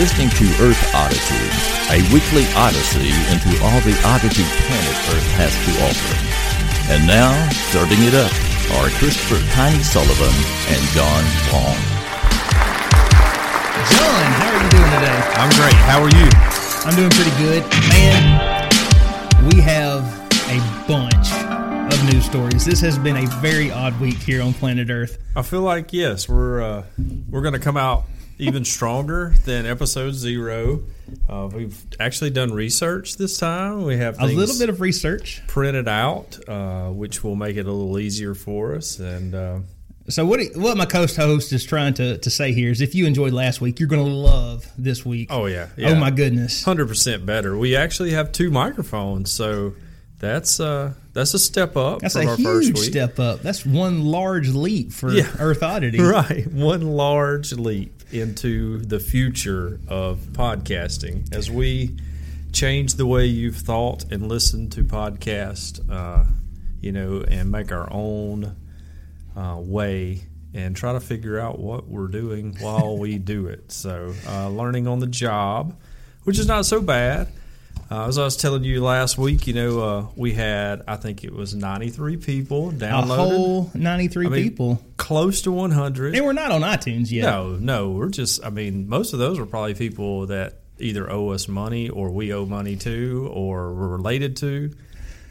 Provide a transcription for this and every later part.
listening to Earth Oddity, a weekly odyssey into all the oddity planet Earth has to offer. And now, starting it up are Christopher Tiny Sullivan and John Long. John, how are you doing today? I'm great. How are you? I'm doing pretty good. Man, we have a bunch of news stories. This has been a very odd week here on planet Earth. I feel like yes, we're uh, we're going to come out even stronger than episode zero. Uh, we've actually done research this time. We have A little bit of research. printed out, uh, which will make it a little easier for us. And uh, So what what my co-host is trying to, to say here is if you enjoyed last week, you're going to love this week. oh yeah, Oh my goodness. hundred percent better. We actually have two microphones, so that's uh, that's a step up That's from a our first huge week. step up. That's one large leap for Yeah. Earth Oddity. Right, one large leap into the future of podcasting as we change the way you've thought and listened to podcast, uh, you know, and make our own uh, way and try to figure out what we're doing while we do it. So, uh, learning on the job, which is not so bad. Uh, as I was telling you last week, you know, uh, we had I think it was 93 people downloaded. A whole 93 I mean, people. close to 100. And we're not on iTunes yet. No, no, we're just. I mean, most of those are probably people that either owe us money or we owe money to or we're related to.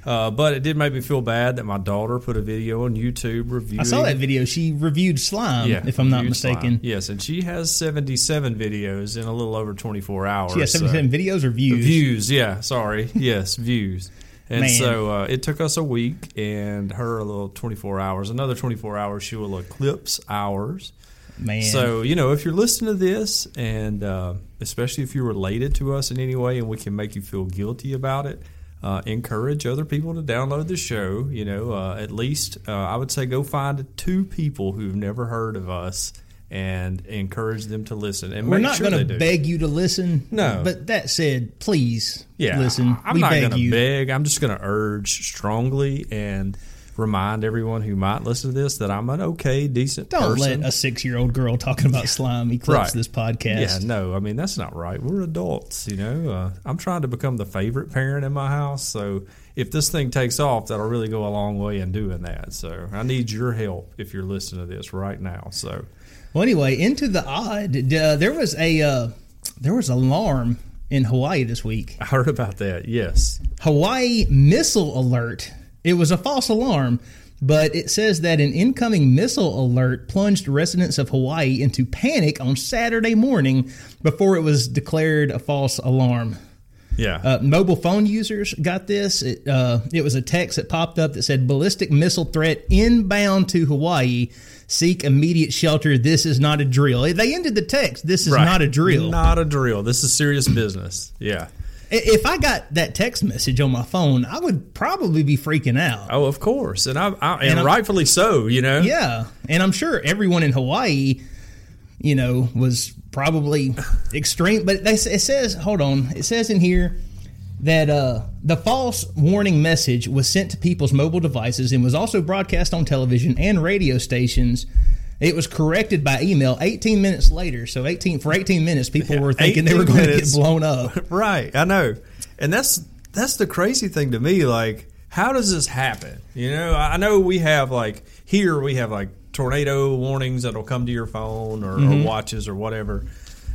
Uh, but it did make me feel bad that my daughter put a video on YouTube reviewing. I saw that video. She reviewed slime, Yeah, if I'm not mistaken. slime. Yes, and she has 77 videos in a little over 24 hours. Yeah, 77 so- videos or views? Views, yeah. Sorry, yes, views. And Man. so uh, it took us a week, and her a little 24 hours. Another 24 hours, she will eclipse ours. Man. So you know, if you're listening to this, and uh, especially if you're related to us in any way, and we can make you feel guilty about it, uh, encourage other people to download the show. You know, uh, at least uh, I would say go find two people who've never heard of us and encourage them to listen. And We're not sure going to beg you to listen. No. But that said, please Yeah, listen. I'm we not going to beg. I'm just going to urge strongly and remind everyone who might listen to this that I'm an okay, decent Don't person. let a six year old girl talking about slime eclipse Right. this podcast. Yeah, no, I mean that's not right. We're adults, you know. Uh, I'm trying to become the favorite parent in my house, so if this thing takes off, that'll really go a long way in doing that. So I need your help if you're listening to this right now. So Well, anyway, into the odd. Uh, there was a uh, there was alarm in Hawaii this week. I heard about that. Yes, Hawaii missile alert. It was a false alarm, but it says that an incoming missile alert plunged residents of Hawaii into panic on Saturday morning before it was declared a false alarm. yeah, Uh, mobile phone users got this. It, uh, it was a text that popped up that said ballistic missile threat inbound to Hawaii. Seek immediate shelter. This is not a drill. They ended the text. This is Right. not a drill. Not a drill. This is serious business. Yeah. If I got that text message on my phone, I would probably be freaking out. Oh, of course, and I, I and, And rightfully so. You know. Yeah, and I'm sure everyone in Hawaii, you know, was probably extreme. But they, it says, hold on, it says in here that uh, the false warning message was sent to people's mobile devices and was also broadcast on television and radio stations. It was corrected by email 18 minutes later. So 18 for 18 minutes, people Yeah, were thinking they were 18 going to get blown up. Right, I know, and that's that's the crazy thing to me. Like, how does this happen? You know, I I know we have like here we have like tornado warnings that'll come to your phone or, Mm-hmm. or watches or whatever,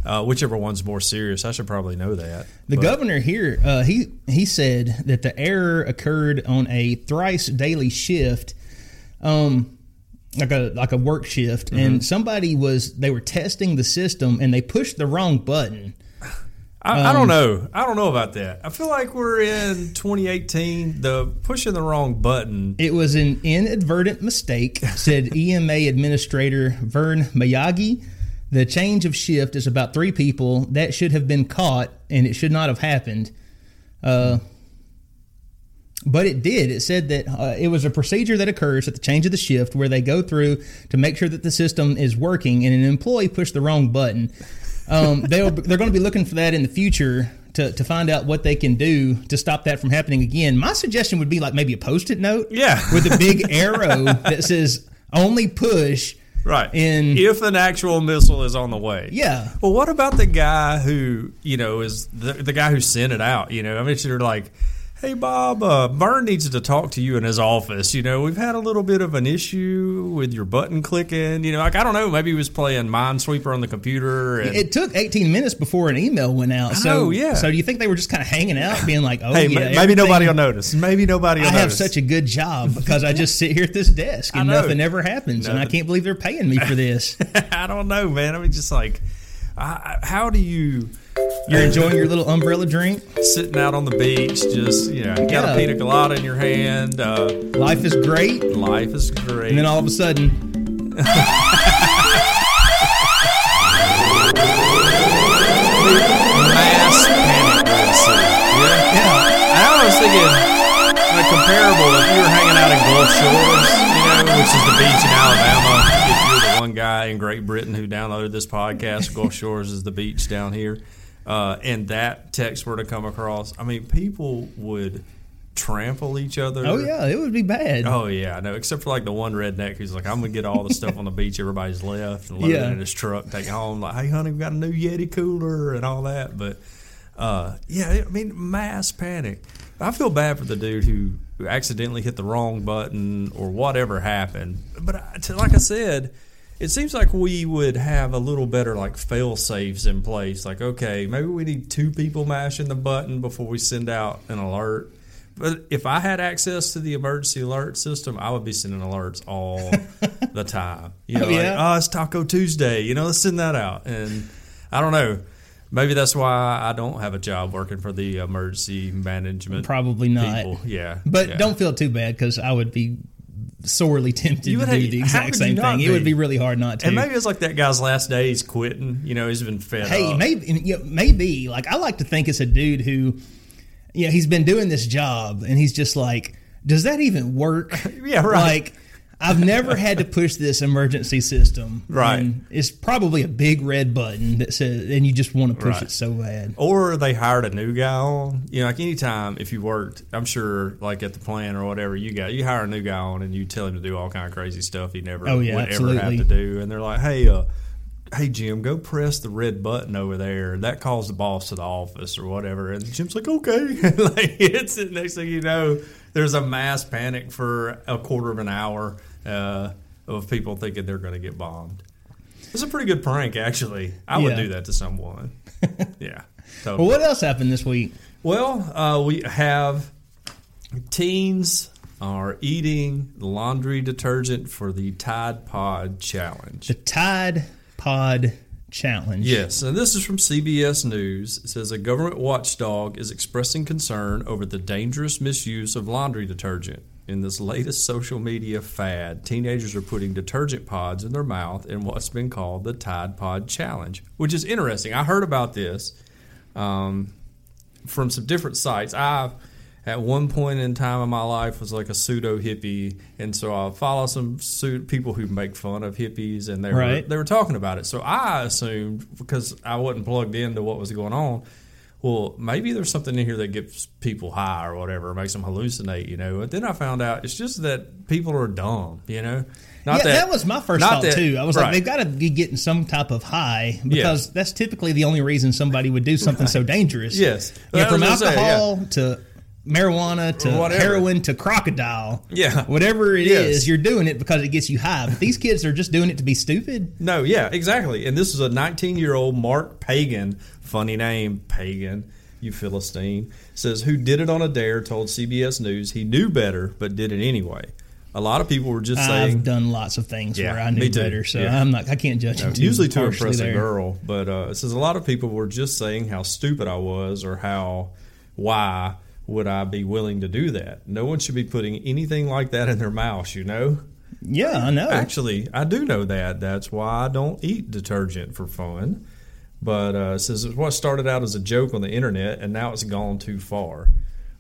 uh, whichever one's more serious. I should probably know that. The But- governor here, uh, he he said that the error occurred on a thrice daily shift, um, like a like a work shift, Mm-hmm. and somebody was they were testing the system and they pushed the wrong button. I, I Um, don't know. I don't know about that. I feel like we're in 2018. The pushing the wrong button. It was an inadvertent mistake, said EMA Administrator Vern Miyagi. The change of shift is about three people that should have been caught, and it should not have happened. Uh, but it did. It said that uh, it was a procedure that occurs at the change of the shift where they go through to make sure that the system is working, and an employee pushed the wrong button. Um, they'll, they're going to be looking for that in the future to, to find out what they can do to stop that from happening again. My suggestion would be like maybe a post it note Yeah. with a big arrow that says only push Right. And if an actual missile is on the way. yeah, Well, what about the guy who you know is the, the guy who sent it out? You know, I mean, you're like, hey Bob, uh, Vern needs to talk to you in his office. You know, we've had a little bit of an issue with your button clicking. You know, like I don't know, maybe he was playing Minesweeper on the computer. And, it took 18 minutes before an email went out. so know, yeah. So do you think they were just kind of hanging out, being like, "Oh hey, yeah, ma- maybe nobody will notice. Maybe nobody will notice. I have such a good job because I just sit here at this desk and nothing ever happens, and I can't believe they're paying me for this. I don't know, man. I mean, just like, I- how do you? You're enjoying your little umbrella drink. sitting out on the beach, just you know, you got Yeah. a pina colada in your hand. Uh, Life is great, life is great. and then all of a sudden, mass panic Yeah, yeah, I was thinking, like comparable, if you were hanging out in Gulf Shores, you know, which is the beach in Alabama. If you're the one guy in Great Britain who downloaded this podcast, Gulf Shores is the beach down here, uh, and that text were to come across, I mean, people would trample each other. oh yeah, it would be bad. Oh yeah, no. Except for like the one redneck who's like, I'm gonna get all the stuff on the beach everybody's left and load Yeah. it in his truck, take it home. Like, hey honey, we got a new Yeti cooler and all that. But uh, yeah, I mean, mass panic. I feel bad for the dude who, who accidentally hit the wrong button or whatever happened. But I, to, like I said, it seems like we would have a little better like fail safes in place. Like, okay, maybe we need two people mashing the button before we send out an alert. But if I had access to the emergency alert system, I would be sending alerts all the time. You know, Oh, like, yeah? oh, it's Taco Tuesday. You know, let's send that out. And I don't know. Maybe that's why I don't have a job working for the emergency management. Probably not. People. Yeah, But yeah. don't feel too bad because I would be sorely tempted to do have- the exact same thing. It would be? be really hard not to. And maybe it's like that guy's last day. He's quitting. You know, he's been fed hey, up. maybe you know, maybe like I like to think it's a dude who, yeah, he's been doing this job and he's just like, does that even work? Yeah, right. Like. I've never had to push this emergency system. Right. It's probably a big red button that says, and you just want to push Right. it so bad. or they hired a new guy on. You know, like anytime if you worked, I'm sure like at the plant or whatever, you got you hire a new guy on and you tell him to do all kind of crazy stuff he never Oh, yeah, would ever have to do, and they're like, hey, uh, hey Jim, go press the red button over there. That calls the boss to the office or whatever. And Jim's like, okay. like it's it. Next thing you know, there's a mass panic for a quarter of an hour uh, of people thinking they're going to get bombed. It's a pretty good prank, actually. I would Yeah. do that to someone. yeah. Totally. Well, what else happened this week? Well, uh, we have teens are eating laundry detergent for the Tide Pod Challenge. The Tide Pod Challenge. Yes, and this is from CBS News. It says a government watchdog is expressing concern over the dangerous misuse of laundry detergent. In this latest social media fad, teenagers are putting detergent pods in their mouth in what's been called the Tide Pod Challenge, which is interesting. I heard about this um, from some different sites. I, at one point in time in my life, was like a pseudo hippie, and so I follow some people who make fun of hippies, and they were they were talking about it. So I assumed because I wasn't plugged into what was going on. Well, maybe there's something in here that gets people high or whatever, makes them hallucinate, you know. But then I found out it's just that people are dumb, you know. Not yeah, that, was my first thought that- too. I was right. like, they've got to be getting some type of high because that's typically the only reason somebody would do something so dangerous. Yes. yeah, from gonna say, alcohol to marijuana to Whatever. heroin to crocodile. Yeah. whatever it is, Yes. you're doing it because it gets you high. But these kids are just doing it to be stupid. No, yeah, exactly. And this is a 19 year old Mark Pagan, funny name, Pagan, you Philistine, says who did it on a dare, told CBS News he knew better, but did it anyway. A lot of people were just saying, I've done lots of things Yeah, where I knew better, so Yeah. I'm not. I can't judge. No, him too usually to impress a girl, but uh, it says a lot of people were just saying how stupid I was or how why would I be willing to do that? No one should be putting anything like that in their mouth, you know. Yeah, I know. Actually, I do know that. That's why I don't eat detergent for fun. But uh, says it's what started out as a joke on the internet, and now it's gone too far.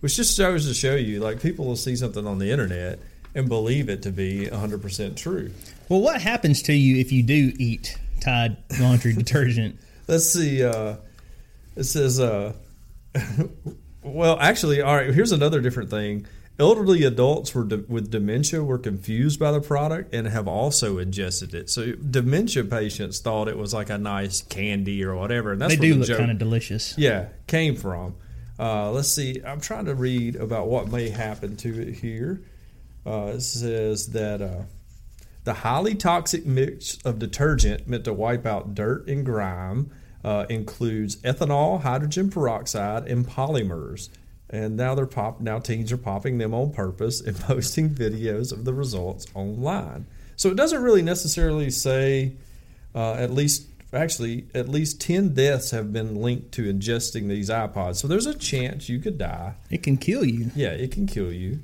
Which just shows to show you, like people will see something on the internet and believe it to be 100% true. Well, what happens to you if you do eat Tide laundry detergent? Let's see. Uh, it says, uh, well, actually, all right. Here's another different thing. elderly adults were de- with dementia were confused by the product and have also ingested it. So dementia patients thought it was like a nice candy or whatever. And that's They do the look kind of delicious. yeah, came from. Uh, let's see. I'm trying to read about what may happen to it here. Uh, it says that uh, the highly toxic mix of detergent meant to wipe out dirt and grime uh, includes ethanol, hydrogen peroxide, and polymers. And now they're pop. Now teens are popping them on purpose and posting videos of the results online. So it doesn't really necessarily say uh, at least actually at least 10 deaths have been linked to ingesting these ipods so there's a chance you could die It can kill you. yeah it can kill you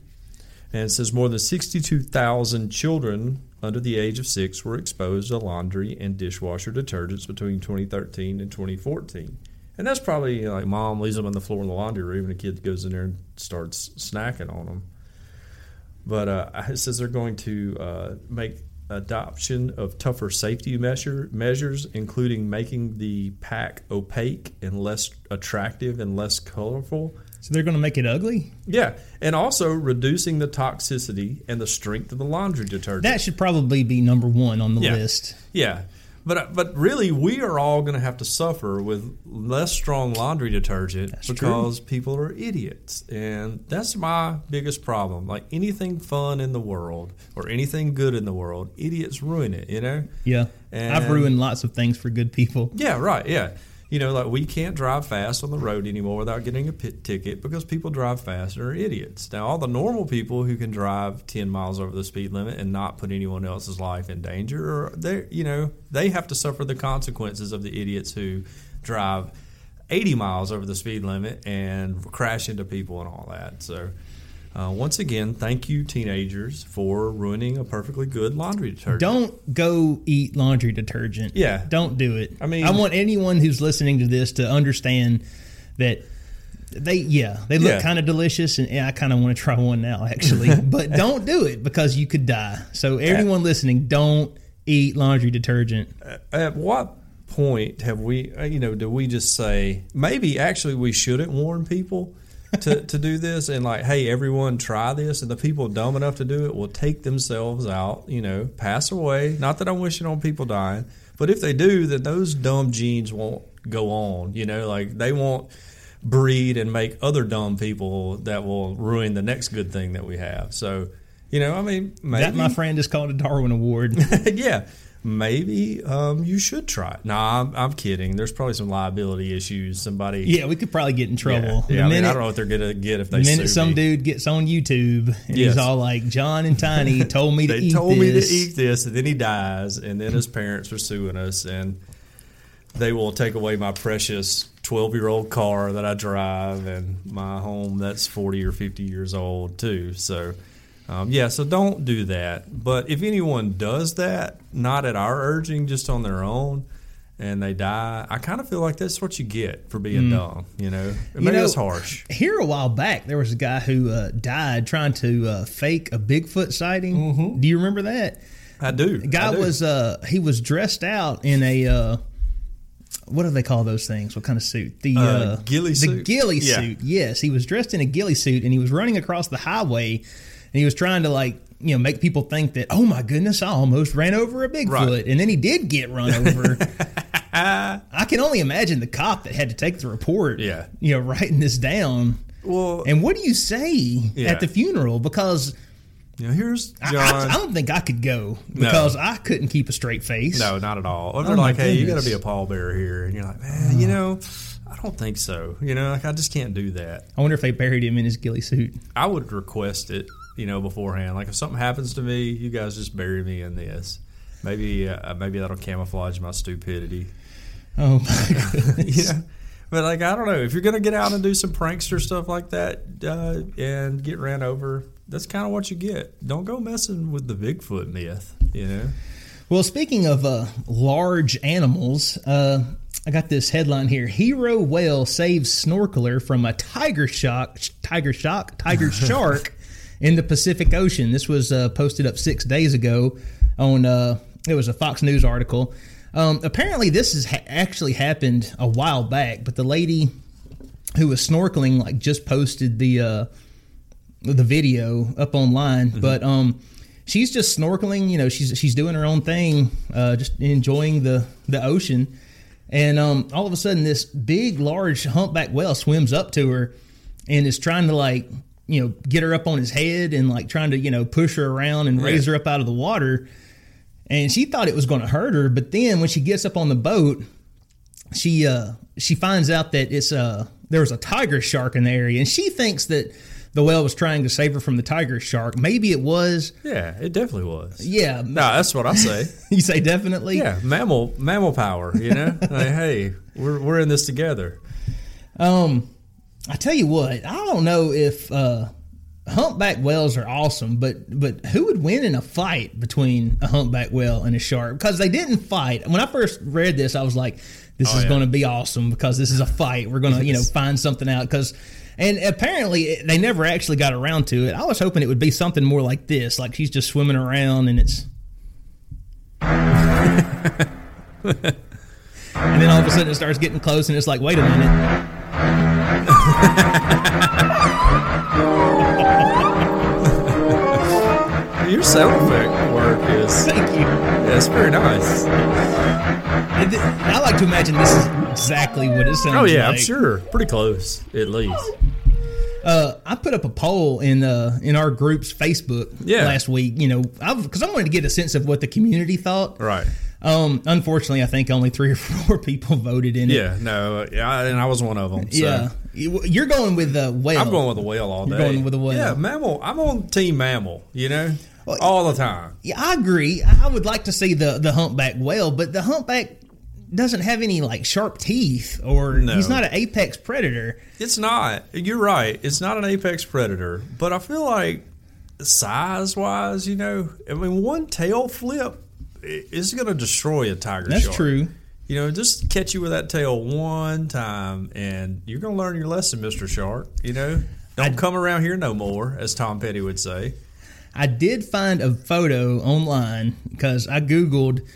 and it says more than 62000 children under the age of six were exposed to laundry and dishwasher detergents between 2013 and 2014 and that's probably you know, like mom leaves them on the floor in the laundry room and a kid goes in there and starts snacking on them but uh, it says they're going to uh, make adoption of tougher safety measure, measures, including making the pack opaque and less attractive and less colorful. So they're going to make it ugly? Yeah, and also reducing the toxicity and the strength of the laundry detergent. That should probably be number one on the Yeah. list. yeah, but but really, we are all going to have to suffer with less strong laundry detergent That's true. because people are idiots, and that's my biggest problem. Like anything fun in the world or anything good in the world, idiots ruin it. You know. Yeah. And- I've ruined lots of things for good people. Yeah, right. Yeah. You know, like we can't drive fast on the road anymore without getting a pit ticket because people drive fast and are idiots. Now, all the normal people who can drive 10 miles over the speed limit and not put anyone else's life in danger, they, you know, they have to suffer the consequences of the idiots who drive 80 miles over the speed limit and crash into people and all that. So, uh, once again, thank you, teenagers, for ruining a perfectly good laundry detergent. Don't go eat laundry detergent. Yeah. Don't do it. I mean- I want anyone who's listening to this to understand that they, yeah, they look Yeah. kind of delicious, and yeah, I kind of want to try one now, actually. but don't do it because you could die. So everyone listening, don't eat laundry detergent. at what point have we uh, you know do we just say maybe actually we shouldn't warn people to, to do this and like hey everyone try this. And the people dumb enough to do it will take themselves out you know pass away. Not that i'm wishing on people dying but if they do then those dumb genes won't go on you know? Like they won't breed and make other dumb people that will ruin the next good thing that we have. So you know i mean maybe That, my friend, is called a Darwin Award. yeah, maybe um, you should try it. Nah, I'm, I'm kidding. There's probably some liability issues. Somebody, yeah, we could probably get in trouble. yeah, the I, mean, I don't know what they're gonna get if they the minute some me. dude gets on YouTube and Yes. he's all like, "John and Tiny told me to They eat told me to this." eat this, and then he dies, and then his parents are suing us, and they will take away my precious 12 year old car that I drive and my home that's 40 or 50 years old too. So. Um, yeah, so don't do that. But if anyone does that, not at our urging, just on their own, and they die, I kind of feel like that's what you get for being dumb. You know, maybe know, that's harsh. Here a while back, there was a guy who uh, died trying to uh, fake a Bigfoot sighting. Do you remember that? I do. The guy Mm-hmm. I do. was uh, he was dressed out in a uh, what do they call those things? What kind of suit? The Uh, uh, ghillie the suit? ghillie Yeah. suit. Yes, he was dressed in a ghillie suit and he was running across the highway and he was trying to like you know make people think that oh my goodness I almost ran over a Bigfoot Right. and then he did get run over. I can only imagine the cop that had to take the report. Yeah. you know, writing this down. well, And what do you say Yeah. at the funeral? Because you know, here's I, John. I, I don't think I could go because I couldn't keep a straight face. No, not at all. Or they're Oh, like, hey, you got to be a pallbearer here. And you're like, man, you ah. know, I don't think so. You know, like, I just can't do that. I wonder if they buried him in his ghillie suit. I would request it, you know, beforehand. Like, if something happens to me, you guys just bury me in this. Maybe, uh, maybe that'll camouflage my stupidity. Oh my goodness. you know? But like, I don't know. If you're gonna get out and do some prankster stuff like that uh, and get ran over, that's kind of what you get. Don't go messing with the Bigfoot myth. You know. Well, speaking of uh, large animals, uh, I got this headline here: Hero whale saves snorkeler from a tiger shock, tiger shock, tiger shark in the Pacific Ocean. This was uh, posted up six days ago on. Uh, it was a Fox News article. Um, apparently, this has ha- actually happened a while back, but the lady who was snorkeling like just posted the uh, the video up online, but um, she's just snorkeling. You know, she's she's doing her own thing, uh, just enjoying the the ocean. And um, all of a sudden, this big, large humpback whale swims up to her and is trying to like you know get her up on his head and like trying to you know push her around and raise her up out of the water. And she thought it was going to hurt her, but then when she gets up on the boat, she uh she finds out that it's uh there was a tiger shark in the area, and she thinks that the whale was trying to save her from the tiger shark. Maybe it was. Yeah, it definitely was. Yeah, No, that's what I say. you say definitely. yeah, mammal mammal power. You know, like hey, we're we're in this together. Um, I tell you what, I don't know if uh, humpback whales are awesome, but but who would win in a fight between a humpback whale and a shark? Because they didn't fight. When I first read this, I was like, "This Oh, is yeah. going to be awesome because this is a fight. We're going to you know find something out." Because and apparently they never actually got around to it. I was hoping it would be something more like this, like she's just swimming around and it's. And then all of a sudden it starts getting close, and it's like, wait a minute. Your sound effect work is Thank you. yeah, it's very nice. I like to imagine this is exactly what it sounds Oh yeah, I'm sure. Pretty close, at least. Uh, I put up a poll in uh, in our group's Facebook Yeah. last week. You know, because I wanted to get a sense of what the community thought. Right. Um, unfortunately, I think only three or four people voted in it. Yeah. No. Yeah, and I was one of them. So. Yeah. You- You're going with the whale. I'm going with the whale all day. You're going with the whale. Yeah, mammal. I'm on team mammal. You know, Well, all the time. Yeah, I agree. I would like to see the the humpback whale, but the humpback doesn't have any like sharp teeth, or No. he's not an apex predator. It's not. You're right. It's not an apex predator, but I feel like size wise, you know, I mean, one tail flip i- is going to destroy a tiger That's shark. true. You know, just catch you with that tail one time, and you're going to learn your lesson, Mister Shark. You know, don't come around here no more, as Tom Petty would say. I did find a photo online because I googled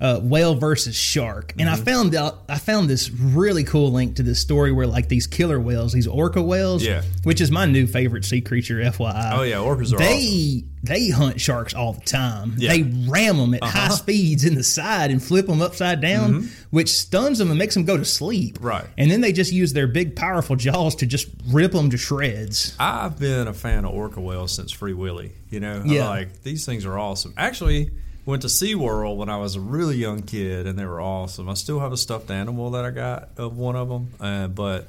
uh, whale versus shark, and I found out I found this really cool link to this story where like these killer whales, these orca whales, Yeah. which is my new favorite sea creature, FYI. Oh yeah, orcas are they awesome. they hunt sharks all the time. Yeah. Uh-huh. They ram them at high speeds in the side and flip them upside down, which stuns them and makes them go to sleep. Mm-hmm. Right. And then they just use their big, powerful jaws to just rip them to shreds. I've been a fan of orca whales since Free Willy. You know, Yeah. like these things are awesome. Actually, went to SeaWorld when I was a really young kid, and they were awesome. I still have a stuffed animal that I got of one of them, uh, but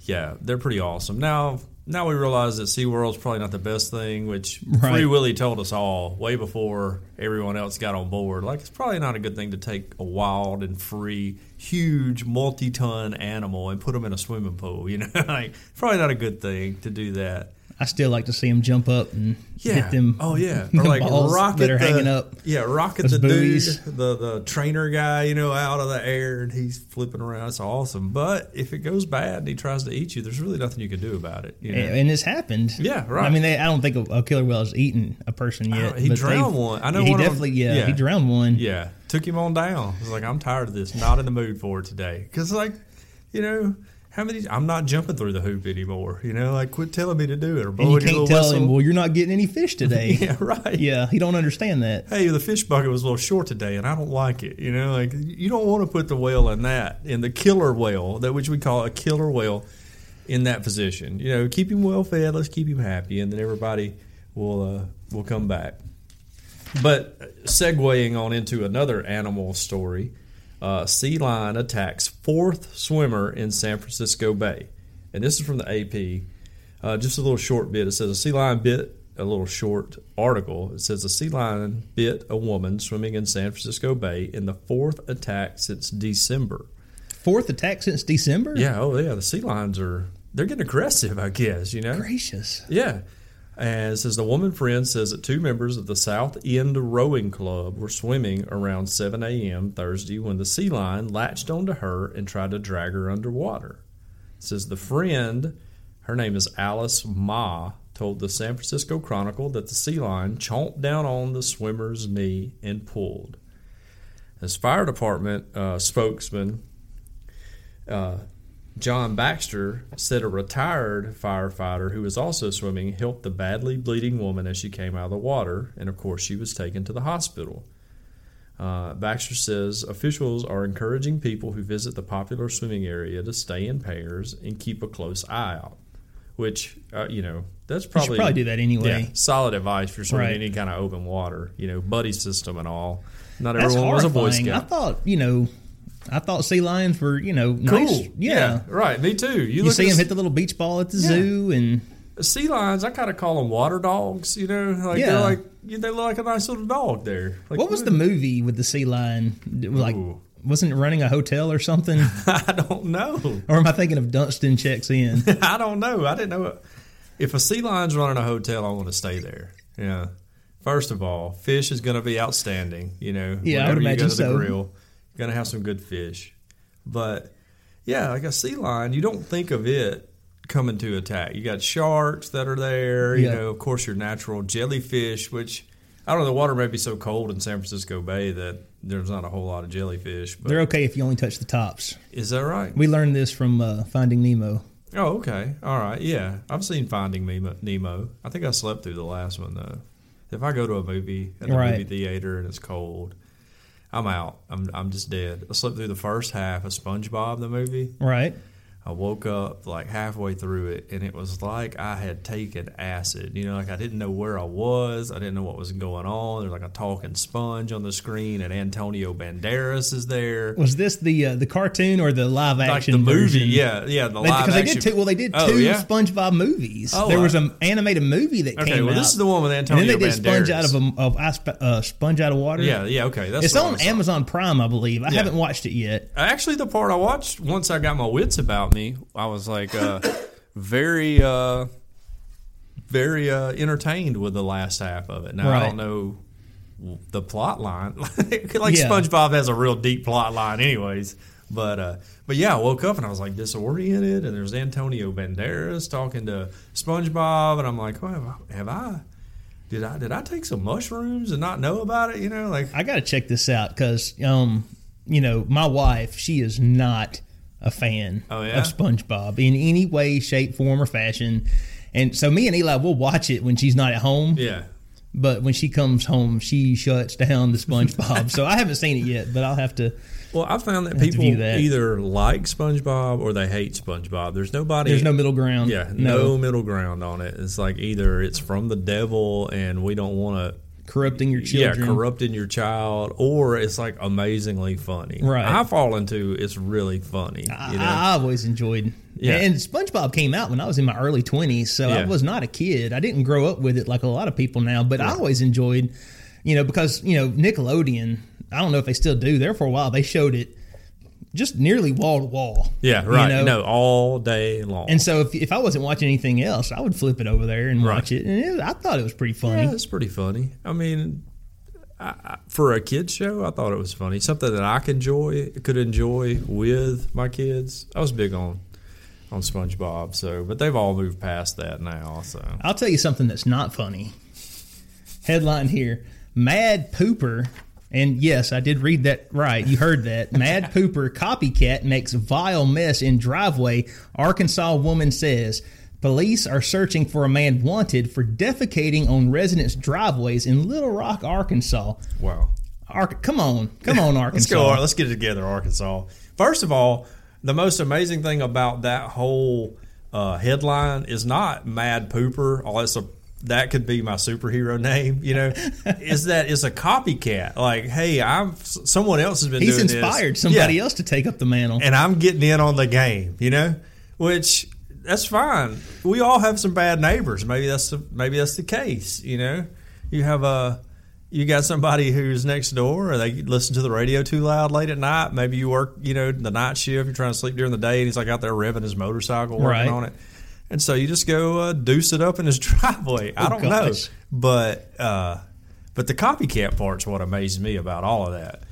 yeah, they're pretty awesome. Now, now we realize that SeaWorld's probably not the best thing, which Free Right. Willy told us all way before everyone else got on board. Like, it's probably not a good thing to take a wild and free, huge, multi-ton animal and put them in a swimming pool. You know, like probably not a good thing to do that. I still like to see them jump up and Yeah. hit them. oh yeah. them Or like balls rocket that are the, hanging up. Yeah, rocket the buoys. dude, the the trainer guy, you know, out of the air and he's flipping around. It's awesome. But if it goes bad and he tries to eat you, there's really nothing you can do about it. You know? And it's happened. Yeah, right. I mean, they, I don't think a, a killer whale has eaten a person yet. He drowned one. I know he one of them- definitely. yeah, yeah. he drowned one. Yeah, took him on down. He's like, I'm tired of this. Not in the mood for it today. Because like, you know, how many? I'm not jumping through the hoop anymore. You know, like quit telling me to do it or And you can't tell whistle. him, well, you're not getting any fish today. yeah, right. yeah, he don't understand that. Hey, the fish bucket was a little short today, and I don't like it. You know, like you don't want to put the whale in that, in the killer whale, that which we call a killer whale, in that position. You know, keep him well fed. Let's keep him happy, and then everybody will uh, will come back. But uh, segueing on into another animal story, uh, sea lion attacks fourth swimmer in San Francisco Bay, and this is from the AP. Uh, just a little short bit. It says a sea lion bit a little short article. It says a sea lion bit a woman swimming in San Francisco Bay in the fourth attack since December. Fourth attack since December. Yeah, oh yeah, the sea lions are they're getting aggressive, I guess. You know, gracious. yeah. And says the woman friend says that two members of the South End Rowing Club were swimming around 7 a.m. Thursday when the sea lion latched onto her and tried to drag her underwater. Says the friend, her name is Alice Ma, told the San Francisco Chronicle that the sea lion chomped down on the swimmer's knee and pulled. As fire department uh, spokesman uh, John Baxter said a retired firefighter who was also swimming helped the badly bleeding woman as she came out of the water, and of course, she was taken to the hospital. Uh, Baxter says officials are encouraging people who visit the popular swimming area to stay in pairs and keep a close eye out. Which, uh, you know, that's probably probably do that anyway. yeah, solid advice you're swimming Right. any kind of open water, you know, buddy system and all. Not That's everyone was a Boy horrifying. I thought, you know, I thought sea lions were, you know, nice. Cool. Yeah. right. Me too. You, You look see them the- hit the little beach ball at the Yeah. zoo, and sea lions. I kind of call them water dogs. You know, like Yeah. they're like you- they look like a nice little dog there. Like, what was the movie with the sea lion? Like, Ooh. wasn't it running a hotel or something? I don't know. or am I thinking of Dunston checks in? I don't know. I didn't know. If a sea lion's running a hotel, I want to stay there. Yeah. First of all, fish is going to be outstanding. You know, Yeah, I would whenever you go imagine so. grill, going to have some good fish. But yeah, like a sea lion, you don't think of it coming to attack. You got sharks that are there. You know, of course, your natural jellyfish, which I don't know. The water may be so cold in San Francisco Bay that there's not a whole lot of jellyfish. But They're okay if you only touch the tops. is that right? We learned this from uh, Finding Nemo. Oh, okay. All right. Yeah. I've seen Finding Nemo. Nemo. I think I slept through the last one, though. If I go to a movie at a Right. movie theater and it's cold, I'm out. I'm, I'm just dead. I slept through the first half of SpongeBob, the movie. Right. I woke up like halfway through it, and it was like I had taken acid. You know, like I didn't know where I was. I didn't know what was going on. There's like a talking sponge on the screen, and Antonio Banderas is there. Was this the uh, the cartoon or the live action? Like the movie, version? yeah, yeah, the live Because they action. did two. Well, they did Oh, two yeah? SpongeBob movies. Oh, there was an animated movie that Okay, came well, out. this is the one with and Antonio then they did Sponge out of a of ice, uh, Sponge out of water. Yeah, yeah, okay. That's it's on Amazon Prime, I believe. I Yeah. haven't watched it yet. Actually, the part I watched once I got my wits about me, I was like uh, very, uh, very uh, entertained with the last half of it. Now I don't know the plot line. like Yeah. SpongeBob has a real deep plot line, anyways. But uh, but yeah, I woke up and I was like disoriented, and there's Antonio Banderas talking to SpongeBob, and I'm like, oh, have I, have I did I did I take some mushrooms and not know about it? You know, like I got to check this out because, um, you know, my wife, she is not a fan Oh, yeah? of SpongeBob in any way, shape, form, or fashion. And so me and Eli will watch it when she's not at home. yeah. But when she comes home, she shuts down the SpongeBob. so I haven't seen it yet, but I'll have to. Well, I found that people that. either like SpongeBob or they hate SpongeBob. There's nobody. There's no middle ground. yeah, no. middle ground on it. It's like either it's from the devil and we don't want to. Corrupting your children. Yeah, corrupting your child, or it's like amazingly funny. Right. I fall into it's really funny. I, You know? I always enjoyed. Yeah. And SpongeBob came out when I was in my early 20s, so I was not a kid. I didn't grow up with it like a lot of people now, but I always enjoyed, you know, because, you know, Nickelodeon, I don't know if they still do. There for a while, they showed it just nearly wall to wall. yeah, you right. know? No, all day long. And so if, if I wasn't watching anything else, I would flip it over there and Right. watch it. And it, I thought it was pretty funny. Yeah, it's pretty funny. I mean, I, I, for a kids show, I thought it was funny. Something that I could enjoy, could enjoy with my kids. I was big on on SpongeBob. So, but they've all moved past that now. So, I'll tell you something that's not funny. Headline here Mad Pooper. And yes, I did read that right. You heard that. Mad Pooper copycat makes vile mess in driveway. Arkansas woman says police are searching for a man wanted for defecating on residents' driveways in Little Rock, Arkansas. wow. Ar- come on, come on, Arkansas. Let's go. Let's get it together, Arkansas. First of all, the most amazing thing about that whole uh, headline is not Mad Pooper. Oh, that's a that could be my superhero name. You know, is that it's a copycat? Like, hey, I'm someone else has been. He's doing this. inspired somebody Yeah. else to take up the mantle. and I'm getting in on the game, you know, which that's fine. We all have some bad neighbors. Maybe that's the, maybe that's the case. You know, you have a you got somebody who's next door, or they listen to the radio too loud late at night. Maybe you work, you know, the night shift. You're trying to sleep during the day, and he's like out there revving his motorcycle, working Right. on it. And so you just go uh, deuce it up in his driveway. I Oh, don't know, but uh, but the copycat part's what amazes me about all of that.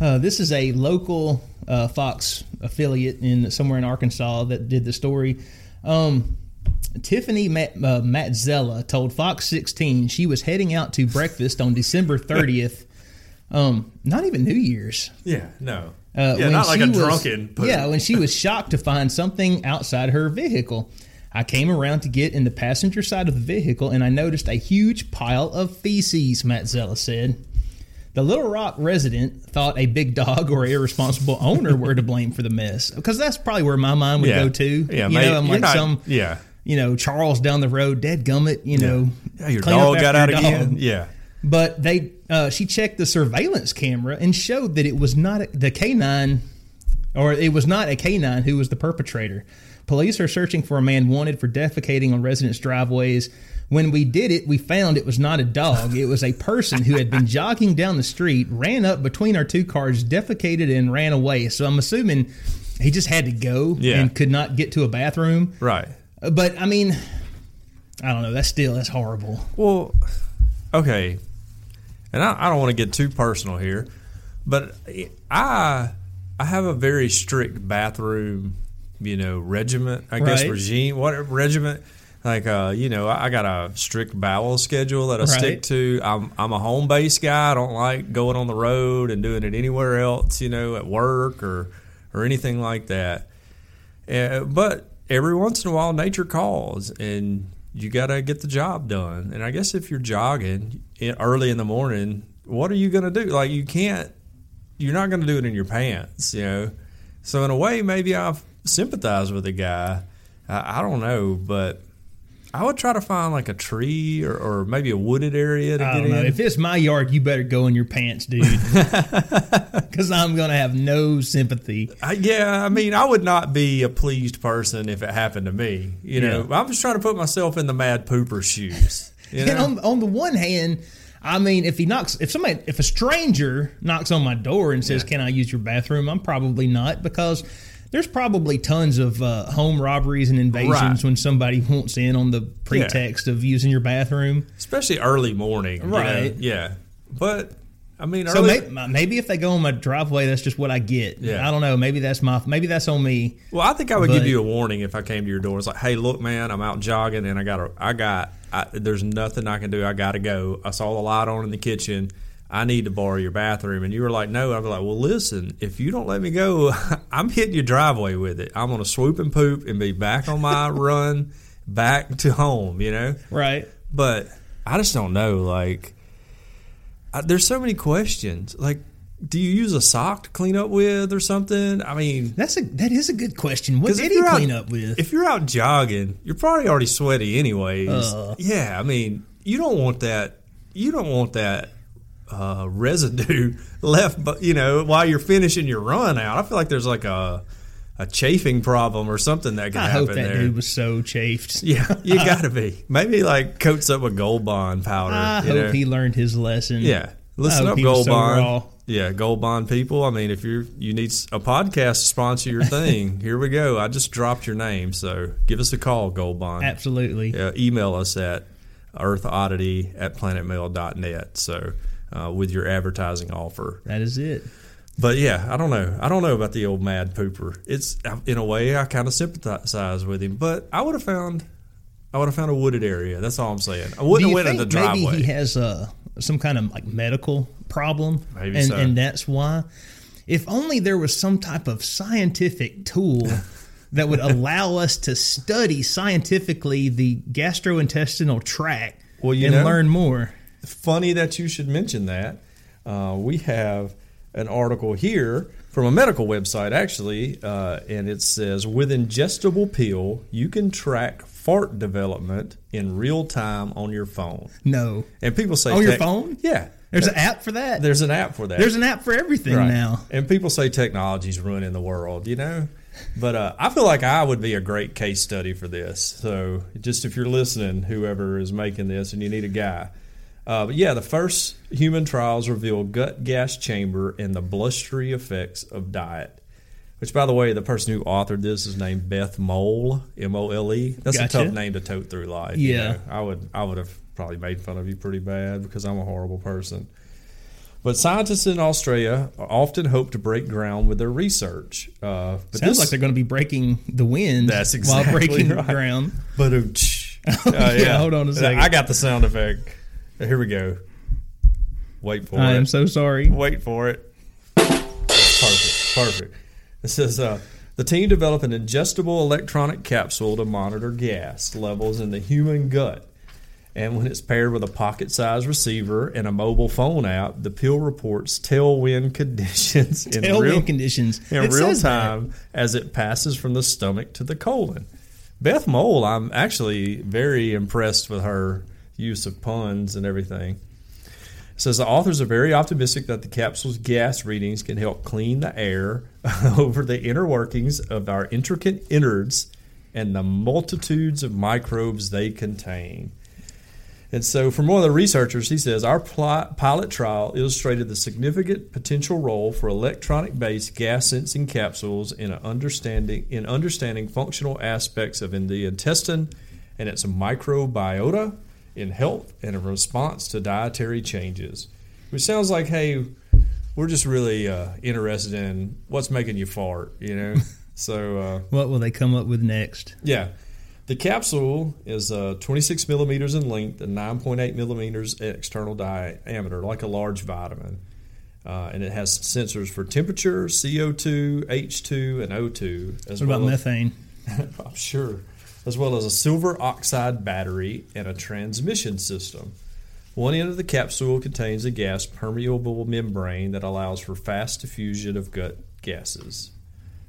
Uh, this is a local uh, Fox affiliate in somewhere in Arkansas that did the story. Um, Tiffany Mat- uh, Matzella told Fox 16 she was heading out to breakfast on December 30th. Um, not even New Year's. Yeah, no. Uh, Yeah, not like a was- drunken poop. Yeah, when she was shocked to find something outside her vehicle. I came around to get in the passenger side of the vehicle and I noticed a huge pile of feces, Matzella said. The Little Rock resident thought a big dog or irresponsible owner were to blame for the mess because that's probably where my mind would Yeah. go to. Yeah, you mate, know, I'm like not- some, yeah. you know, Charles down the road, dead gummit, you know, Yeah, your dog got out your again. Yeah. But they, uh, she checked the surveillance camera and showed that it was not the canine, or it was not a canine who was the perpetrator. Police are searching for a man wanted for defecating on residents' driveways. When we did it, we found it was not a dog. It was a person who had been jogging down the street, ran up between our two cars, defecated, and ran away. So I'm assuming he just had to go Yeah. and could not get to a bathroom. Right. But I mean, I don't know. That's still that's horrible. Well, okay, and I, I don't want to get too personal here, but I I have a very strict bathroom, you know, regiment. I guess regime, whatever regiment. Like, uh, you know, I got a strict bowel schedule that I stick to. I'm I'm a home base guy. I don't like going on the road and doing it anywhere else. You know, at work or or anything like that. Uh, but every once in a while, nature calls, and you got to get the job done. And I guess if you're jogging in, early in the morning, what are you going to do? Like you can't, you're not going to do it in your pants, you know. So in a way, maybe I sympathize with the guy. I, I don't know, but I would try to find like a tree or, or maybe a wooded area to I get know. in. If it's my yard, you better go in your pants, dude. Because I'm going to have no sympathy. I, yeah, I mean, I would not be a pleased person if it happened to me. You know, I'm just trying to put myself in the mad pooper shoes. You And know? on, on the one hand, I mean, if he knocks, if somebody, if a stranger knocks on my door and says, Yeah. "Can I use your bathroom?" I'm probably not because there's probably tons of uh, home robberies and invasions Right. when somebody wants in on the pretext of using your bathroom. especially early morning. you know? Right. Yeah. But I mean, So early, maybe, maybe if they go on my driveway, that's just what I get. Yeah. I don't know. Maybe that's my. Maybe that's on me. well, I think I would but- give you a warning if I came to your door. It's like, hey, look, man, I'm out jogging and I got, to I got, I, there's nothing I can do. I got to go. I saw the light on in the kitchen. I need to borrow your bathroom. And you were like, no. I'd be like, well, listen, if you don't let me go, I'm hitting your driveway with it. I'm going to swoop and poop and be back on my run back to home, you know? Right. But I just don't know. Like, I, there's so many questions. Like, do you use a sock to clean up with or something? I mean, That's a that is a good question. What did he out- clean up with? If you're out jogging, you're probably already sweaty anyways. Uh. yeah, I mean, you don't want that. You don't want that uh, residue left, but you know, while you're finishing your run out. I feel like there's like a a chafing problem or something that could I happen hope that there. dude was so chafed. yeah, you gotta be. Maybe like coats up with Gold Bond powder. I hope know? he learned his lesson. Yeah, listen up, Gold so Bond. raw. Yeah, Gold Bond people. I mean, if you're you need a podcast to sponsor your thing, here we go. I just dropped your name, so give us a call, Gold Bond. Absolutely. Yeah, email us at earthoddity at planetmail.net. So uh, with your advertising offer. That is it. But yeah, I don't know. I don't know about the old mad pooper. It's in a way I kind of sympathize with him, but I would have found. I would have found a wooded area. That's all I'm saying. I wouldn't have went in the driveway. maybe he has uh, some kind of like medical problem, Maybe and so. and that's why? If only there was some type of scientific tool that would allow us to study scientifically the gastrointestinal tract Well, you and know- learn more. Funny that you should mention that. Uh, we have an article here from a medical website, actually, uh, and it says with ingestible pill, you can track fart development in real time on your phone. No, And people say On your phone? yeah. there's an app for that. There's an app for that. There's an app for everything Right. now. And people say technology's ruining the world, you know? But uh, I feel like I would be a great case study for this. So just if you're listening, whoever is making this, and you need a guy. Uh, but yeah, the first human trials reveal gut gas chamber and the blustery effects of diet. Which, by the way, the person who authored this is named Beth Mole, M O L E. That's Gotcha. a tough name to tote through life. you Yeah. know. I would, I would have probably made fun of you pretty bad because I'm a horrible person. But scientists in Australia often hope to break ground with their research. Uh, but Sounds this, like they're going to be breaking the wind That's exactly while breaking right. ground. But uh, yeah, hold on a second. I got the sound effect. Here we go. Wait for I it. I am so sorry. Wait for it. Perfect. Perfect. It says uh, the team developed an ingestible electronic capsule to monitor gas levels in the human gut. And when it's paired with a pocket sized receiver and a mobile phone app, the pill reports tailwind conditions in Tailwind real, conditions. in It real says that. time as it passes from the stomach to the colon. Beth Mole, I'm actually very impressed with her use of puns and everything. It says the authors are very optimistic that the capsule's gas readings can help clean the air over the inner workings of our intricate innards and the multitudes of microbes they contain. And so, from one of the researchers, he says our pilot trial illustrated the significant potential role for electronic-based gas sensing capsules in understanding in understanding functional aspects of in the intestine and its microbiota in health and a response to dietary changes. Which sounds like, hey, we're just really uh, interested in what's making you fart, you know. so. Uh, What will they come up with next? yeah. The capsule is uh, 26 millimeters in length and 9.8 millimeters external diameter, like a large vitamin. Uh, and it has sensors for temperature, CO2, H2, and O2. As What about well methane? I'm sure. As well as a silver oxide battery and a transmission system. One end of the capsule contains a gas permeable membrane that allows for fast diffusion of gut gases.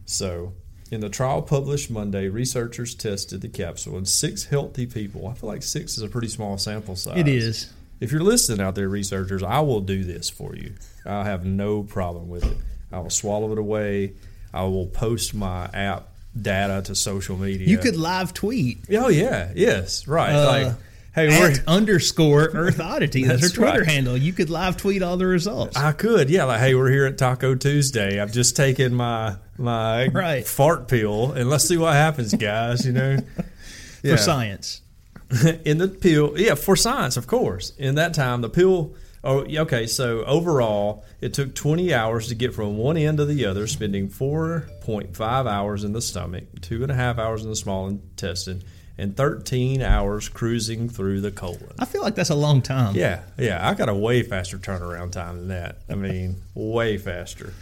So, in the trial published Monday, researchers tested the capsule in six healthy people. I feel like six is a pretty small sample size. It is. If you're listening out there, researchers, I will do this for you. I'll have no problem with it. I will swallow it away. I will post my app data to social media. You could live tweet Oh yeah, yes, right. Uh, like, hey, we're, underscore Earth Oddity. That's, That's her Twitter right. handle. You could live tweet all the results. I could, yeah. Like, hey, we're here at Taco Tuesday. I've just taken my my Right. fart pill, and let's see what happens, guys. You know, For science. in the pill, yeah, for science, of course. In that time, the pill. Oh, okay. So overall, it took 20 hours to get from one end to the other, spending 4.5 hours in the stomach, two and a half hours in the small intestine, and 13 hours cruising through the colon. I feel like that's a long time. Yeah, yeah, I got a way faster turnaround time than that. I mean, way faster.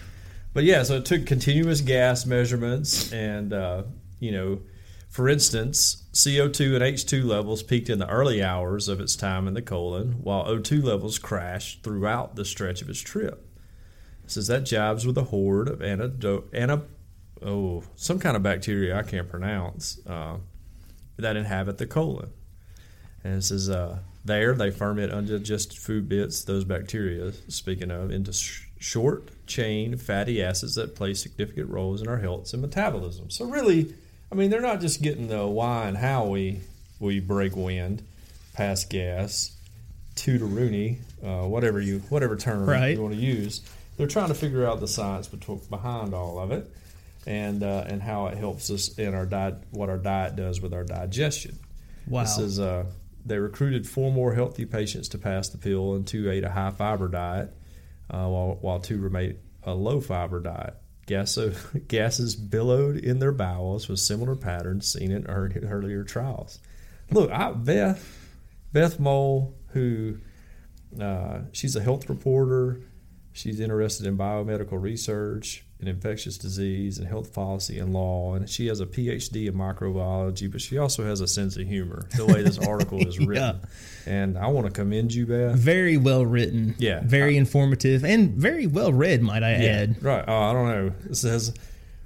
But yeah, so it took continuous gas measurements, and uh, you know, for instance, CO2 and H2 levels peaked in the early hours of its time in the colon, while O2 levels crashed throughout the stretch of its trip. It says that jibes with a horde of ana, oh, some kind of bacteria I can't pronounce uh, that inhabit the colon. And it says uh, there they ferment undigested food bits, those bacteria, speaking of, into sh- short chain fatty acids that play significant roles in our health and metabolism. So really, I mean, they're not just getting the why and how we we break wind, pass gas, to to Rooney, uh, whatever you whatever term Right. you want to use. They're trying to figure out the science behind all of it, and uh, and how it helps us in our diet, what our diet does with our digestion. Wow. This is uh, they recruited four more healthy patients to pass the pill, and two ate a high fiber diet, uh, while while two remained a low fiber diet. Gas, gases billowed in their bowels with similar patterns seen in earlier trials. Look, I, Beth Beth Mole, who uh, she's a health reporter. She's interested in biomedical research and infectious disease and health policy and law. And she has a PhD in microbiology, but she also has a sense of humor, the way this article is written. And I want to commend you, Beth. Very well written. Yeah. Very informative and very well read, might I add. Right. Oh, I don't know. It says,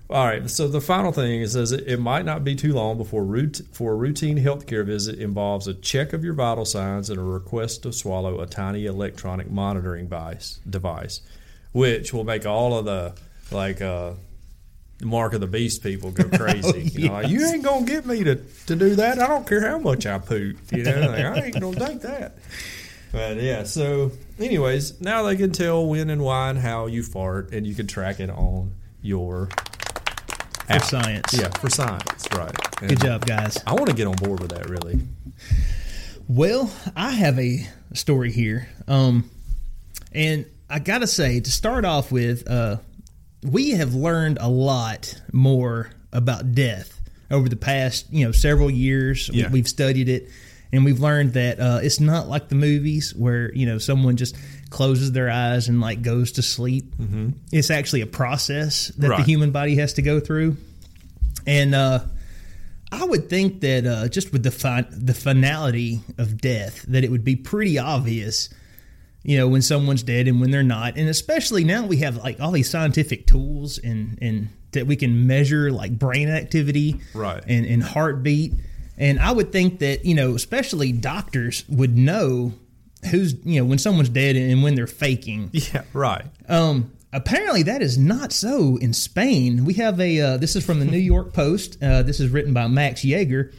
all right. So the final thing it says it, might not be too long before root, for a routine healthcare visit involves a check of your vital signs and a request to swallow a tiny electronic monitoring device, device, which will make all of the like uh, mark of the beast people go crazy. you, know, like, you ain't gonna get me to, to do that. I don't care how much I poop. You know, like, I ain't gonna take that. But yeah, so anyways, now they can tell when and why and how you fart, and you can track it on your For science. Yeah, for science, right? And Good job, guys. I want to get on board with that. Really, Well, I have a story here. Um, and I got to say, to start off with, uh, we have learned a lot more about death over the past, you know, several years. Yeah. We've studied it, and we've learned that uh, it's not like the movies where you know someone just closes their eyes and like goes to sleep. Mm-hmm. It's actually a process that the human body has to go through, and uh, I would think that uh, just with the fi- the finality of death, that it would be pretty obvious, you know, when someone's dead and when they're not, and especially now we have like all these scientific tools and and that we can measure like brain activity, Right. and and heartbeat, and I would think that you know, especially doctors would know who's you know when someone's dead and when they're faking. Yeah, right. Um, apparently, that is not so in Spain. We have a. Uh, this is from the New York Post. Uh, this is written by Max Jaeger.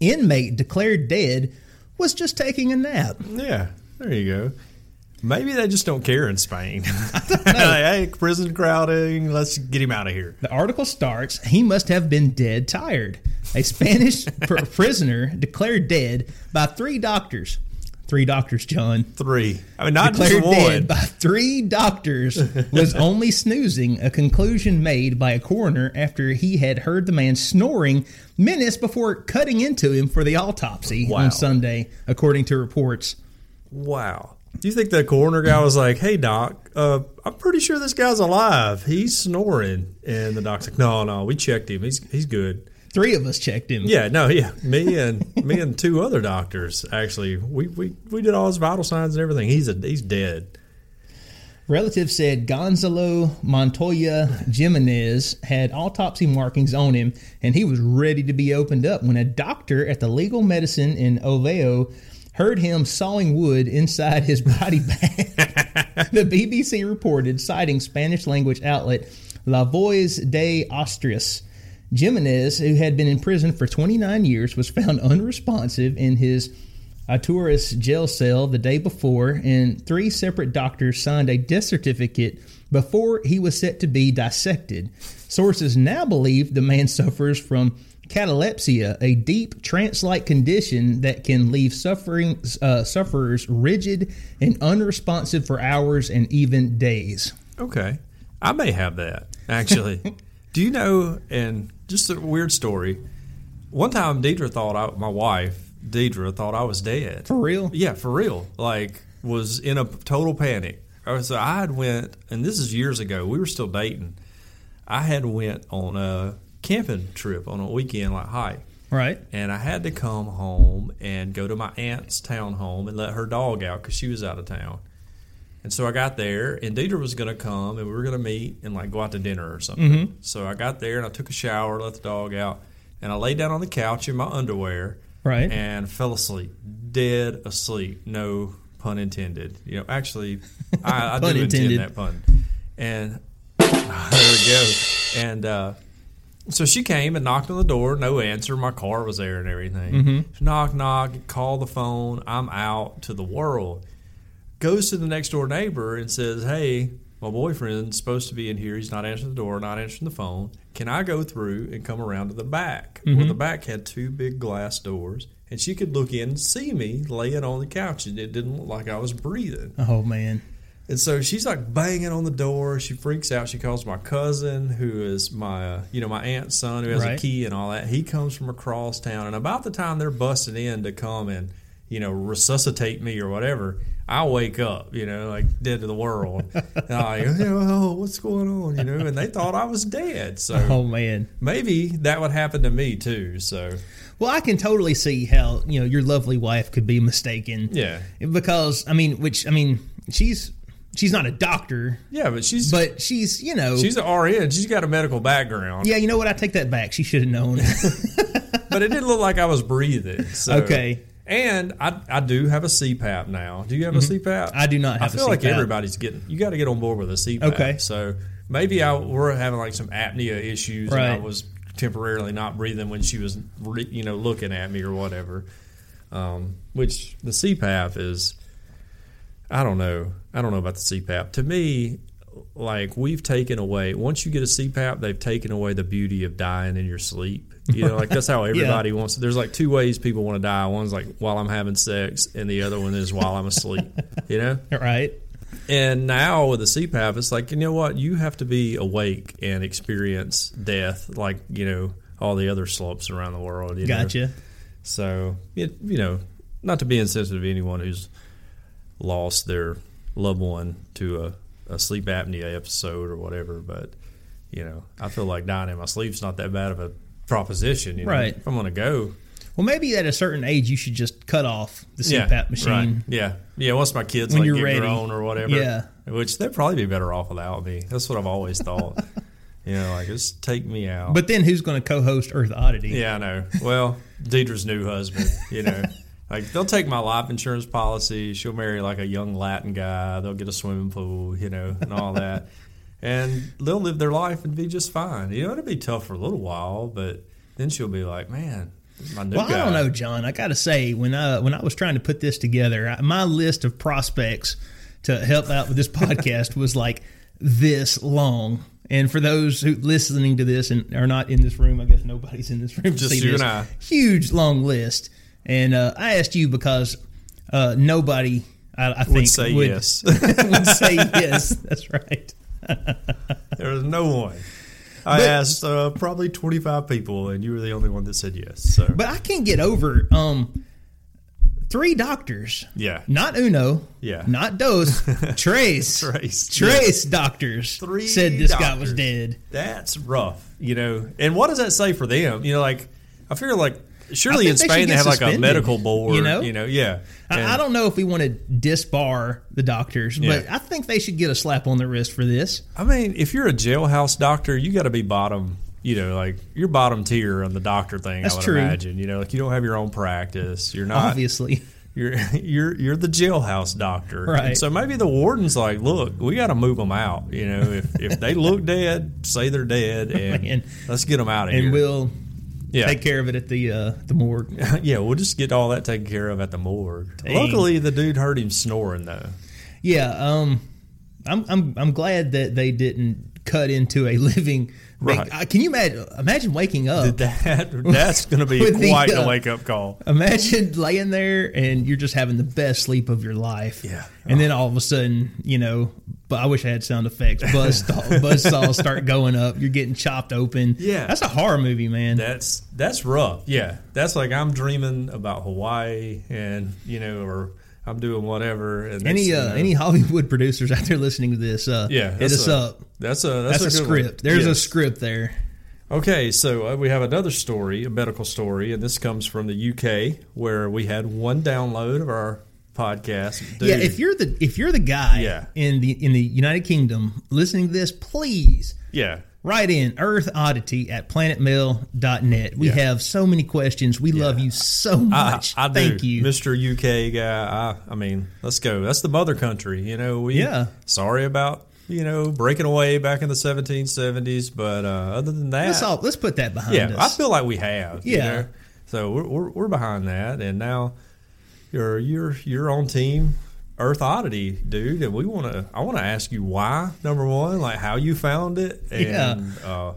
Inmate declared dead was just taking a nap. Yeah, there you go. Maybe they just don't care in Spain. hey, prison crowding. Let's get him out of here. The article starts. He must have been dead tired. A Spanish pr- prisoner declared dead by three doctors. Three doctors, John. Three. I mean, not declared just one. dead by three doctors was only snoozing, a conclusion made by a coroner after he had heard the man snoring minutes before cutting into him for the autopsy Wow. on Sunday, according to reports. Wow. Do you think the coroner guy was like, "Hey, doc, uh, I'm pretty sure this guy's alive. He's snoring." And the doc's like, "No, no, we checked him. He's he's good." Three of us checked him. Yeah, no, yeah. Me and me and two other doctors actually, we, we, we did all his vital signs and everything. He's a he's dead. Relatives said Gonzalo Montoya Jimenez had autopsy markings on him and he was ready to be opened up when a doctor at the legal medicine in Oviedo heard him sawing wood inside his body bag. the BBC reported, citing Spanish language outlet La Voz de Asturias. Jimenez, who had been in prison for 29 years, was found unresponsive in his Aturas jail cell the day before, and three separate doctors signed a death certificate before he was set to be dissected. Sources now believe the man suffers from catalepsia, a deep trance-like condition that can leave suffering uh, sufferers rigid and unresponsive for hours and even days. Okay, I may have that actually. Do you know? And just a weird story. One time, Deidre thought I, my wife Deidre thought I was dead. For real? Yeah, for real. Like was in a total panic. So I had went, and this is years ago. We were still dating. I had went on a camping trip on a weekend, like hike, Right. and I had to come home and go to my aunt's town home and let her dog out because she was out of town. And so I got there, and Deidre was going to come, and we were going to meet and like go out to dinner or something. So I got there, and I took a shower, let the dog out, and I laid down on the couch in my underwear, Right. and fell asleep, dead asleep. No pun intended. You know, actually, I, I do intended. intend that pun. And there we go. And uh, so she came and knocked on the door. No answer. My car was there and everything. Mm-hmm. Knock, knock. Call the phone. I'm out to the world. Goes to the next door neighbor and says, "Hey, my boyfriend's supposed to be in here. He's not answering the door. Not answering the phone. Can I go through and come around to the back? Mm-hmm. the back had two big glass doors." And she could look in and see me laying on the couch, and it didn't look like I was breathing. Oh man. And so she's like banging on the door. She freaks out. She calls my cousin, who is my, uh, you know, my aunt's son, who has Right. a key and all that. He comes from across town, and about the time they're busting in to come and, you know, resuscitate me or whatever, I wake up, you know, like dead to the world. and I, you know, oh, what's going on, you know? And they thought I was dead. So Oh man. maybe that would happen to me too. So Well, I can totally see how you know your lovely wife could be mistaken. yeah, Because I mean, which I mean, she's she's not a doctor, yeah, but she's but she's you know she's an RN. She's got a medical background. yeah. You know what? I take that back. She should have known. but it didn't look like I was breathing. So. Okay. And I, I do have a CPAP now. Do you have a CPAP? Mm-hmm. I do not I have a feel like everybody's getting. You got to get on board with a CPAP. Okay. So maybe I we're having like some apnea issues, and I was temporarily not breathing when she was, you know, looking at me or whatever. Um, which the CPAP is. I don't know. I don't know about the CPAP. To me, like we've taken away once you get a CPAP, they've taken away the beauty of dying in your sleep. You know, like that's how everybody wants. There's like two ways people want to die. One's like while I'm having sex, and the other one is while I'm asleep. You know. right? And now with the CPAP, it's like you know what? You have to be awake and experience death, like you know all the other slopes around the world. You know? Gotcha. So it, you know, not to be insensitive to anyone who's lost their loved one to a, a sleep apnea episode or whatever. But you know, I feel like dying in my sleep's not that bad of a proposition. You know? Right. If I'm gonna go, Well, maybe at a certain age you should just cut off the CPAP yeah, machine. Right. Yeah, yeah. Once my kids When like you're get ready. grown or whatever, Yeah. Which they'd probably be better off without me. That's what I've always thought. you know, like just take me out. But then who's going to co-host Earth Oddity? Yeah, I know. Well, Deidre's new husband, you know. Like they'll take my life insurance policy. She'll marry like a young Latin guy. They'll get a swimming pool, you know, and all that. And they'll live their life and be just fine. You know, it'll be tough for a little while, but then she'll be like, "Man, my new Well, guy." I don't know, John. I got to say, when I when I was trying to put this together, I, my list of prospects to help out with this podcast was like this long. And for those who listening to this and are not in this room, I guess nobody's in this room. to Just see you this and I. Huge long list. And uh, I asked you because uh, nobody, I, I think, Would say would, yes. would say yes. That's right. There was no one. I asked uh, probably twenty five people, and you were the only one that said yes. So But I can't get over um, three doctors. yeah, Not Uno. Yeah. Not Dos. Trace. Trace. Trace doctors Three said this guy was dead. That's rough, you know. And what does that say for them? You know, like I feel like surely in Spain they have like a medical board. you know? you know, yeah. And- I, I don't know if we want to disbar the doctors, but Yeah. I think they should get a slap on the wrist for this. I mean, if you're a jailhouse doctor, you got to be bottom. You know, like you're bottom tier on the doctor thing. That's I would true. imagine. You know, like you don't have your own practice. You're not. Obviously. You're you're you're the jailhouse doctor. Right. And so maybe the warden's like, look, we got to move them out. You know, if if they look dead, say they're dead, oh, and Man. let's get them out of And here. And we'll yeah. take care of it at the uh, the morgue. yeah, we'll just get all that taken care of at the morgue. Dang. Luckily, the dude heard him snoring though. Yeah, um, I'm I'm I'm glad that they didn't cut into a living. Right. Uh, can you imagine? Imagine waking up. That that's going to be With the, quite uh, a wake up call. Imagine laying there and you're just having the best sleep of your life. Yeah. And then all of a sudden, you know, but I wish I had sound effects. Buzz buzz saws start going up. You're getting chopped open. Yeah. That's a horror movie, man. That's that's rough. Yeah, that's like I'm dreaming about Hawaii, and you know, or I'm doing whatever. And any uh, you know, any Hollywood producers out there listening to this, uh, yeah, hit us a- up. That's a that's, That's, a, good one. script. There's a script there. Okay, so uh, we have another story, a medical story, and this comes from the UK, where we had one download of our podcast. Dude, Yeah, if you're the if you're the guy Yeah. in the in the United Kingdom listening to this, please yeah, write in Earth Oddity at planetmail.net. We Yeah. have so many questions. We love you so much. I do, Thank you. Mr. UK guy. I, I mean, let's go. That's the mother country. You know, we Yeah. sorry about you know breaking away back in the 1770s, but uh, other than that, Let's all let's put that behind yeah, I feel like we have. you Yeah. know? So we're, we're we're behind that, and now you're you're you're on team Earth Oddity, dude, and we want to. I want to ask you why. Number one, like how you found it, and uh,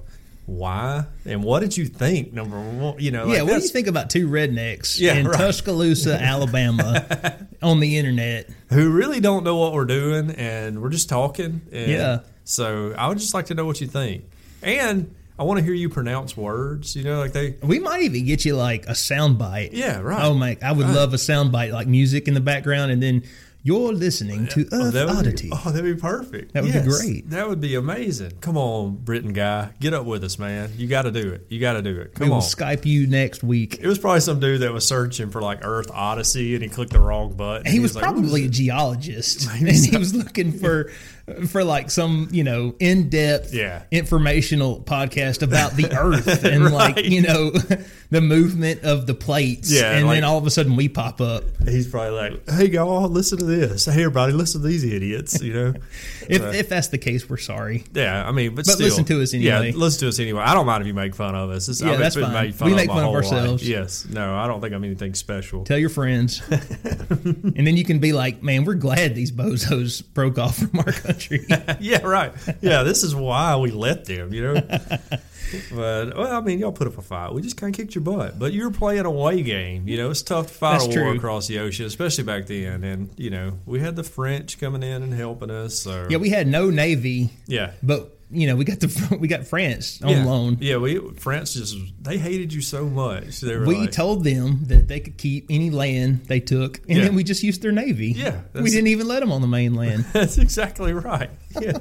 why, and what did you think? Number one, you know, like yeah, what do you think about two rednecks Yeah, in right. Tuscaloosa, Alabama, on the internet? who really don't know what we're doing, and we're just talking. And Yeah. So I would just like to know what you think, and I want to hear you pronounce words. You know, like they. We might even get you like a sound bite. Yeah, right. Oh my! I would Right. love a sound bite, like music in the background, and then you're listening to Oh, Earth that would Oddity. Be, oh, that'd be perfect. That would be great. That would be amazing. Come on, Britain guy, get up with us, man. You got to do it. You got to do it. we Come will on. Skype you next week. It was probably some dude that was searching for like Earth Odyssey, and he clicked the wrong button. He was like, probably a geologist, and he was looking for for like some you know in depth, Yeah. informational podcast about the Earth and like you know the movement of the plates. Yeah, and like- then all of a sudden we pop up. He's probably like, "Hey, y'all, listen to this. Hey, everybody, listen to these idiots." You know. If So- if that's the case, we're sorry. Yeah, I mean, but, But still, listen to us anyway. Yeah, listen to us anyway. I don't mind if you make fun of us. It's, Yeah, I've that's fine. made fun We of make fun of whole life. ourselves. Yes, no, I don't think I'm anything special. Tell your friends, and then you can be like, "Man, we're glad these bozos broke off from our country." yeah, right. Yeah, this is why we let them, you know. but well, I mean, y'all put up a fight. We just kind of kicked your butt. But you were playing a away game. You know, it's tough to fight That's a war true. across the ocean, especially back then. And you know, we had the French coming in and helping us. So yeah, we had no navy, yeah, but you know we got the we got France on yeah. loan. Yeah, we France just they hated you so much. They were We like, told them that they could keep any land they took, and Yeah. then we just used their navy. Yeah, we didn't even let them on the mainland. That's exactly right. Yeah,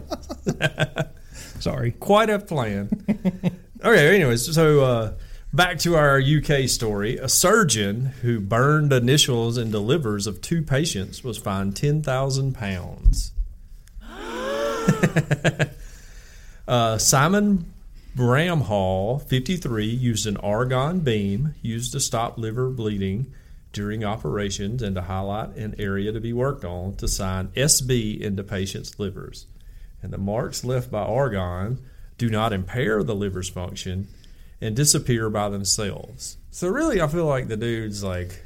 Sorry. quite a plan. okay, anyways, so uh, back to our UK story. A surgeon who burned initials into livers of two patients was fined ten thousand pounds. uh, Simon Bramhall, 53, used an argon beam used to stop liver bleeding during operations and to highlight an area to be worked on to sign SB into patients' livers. And the marks left by argon do not impair the liver's function and disappear by themselves. So, really, I feel like the dude's like,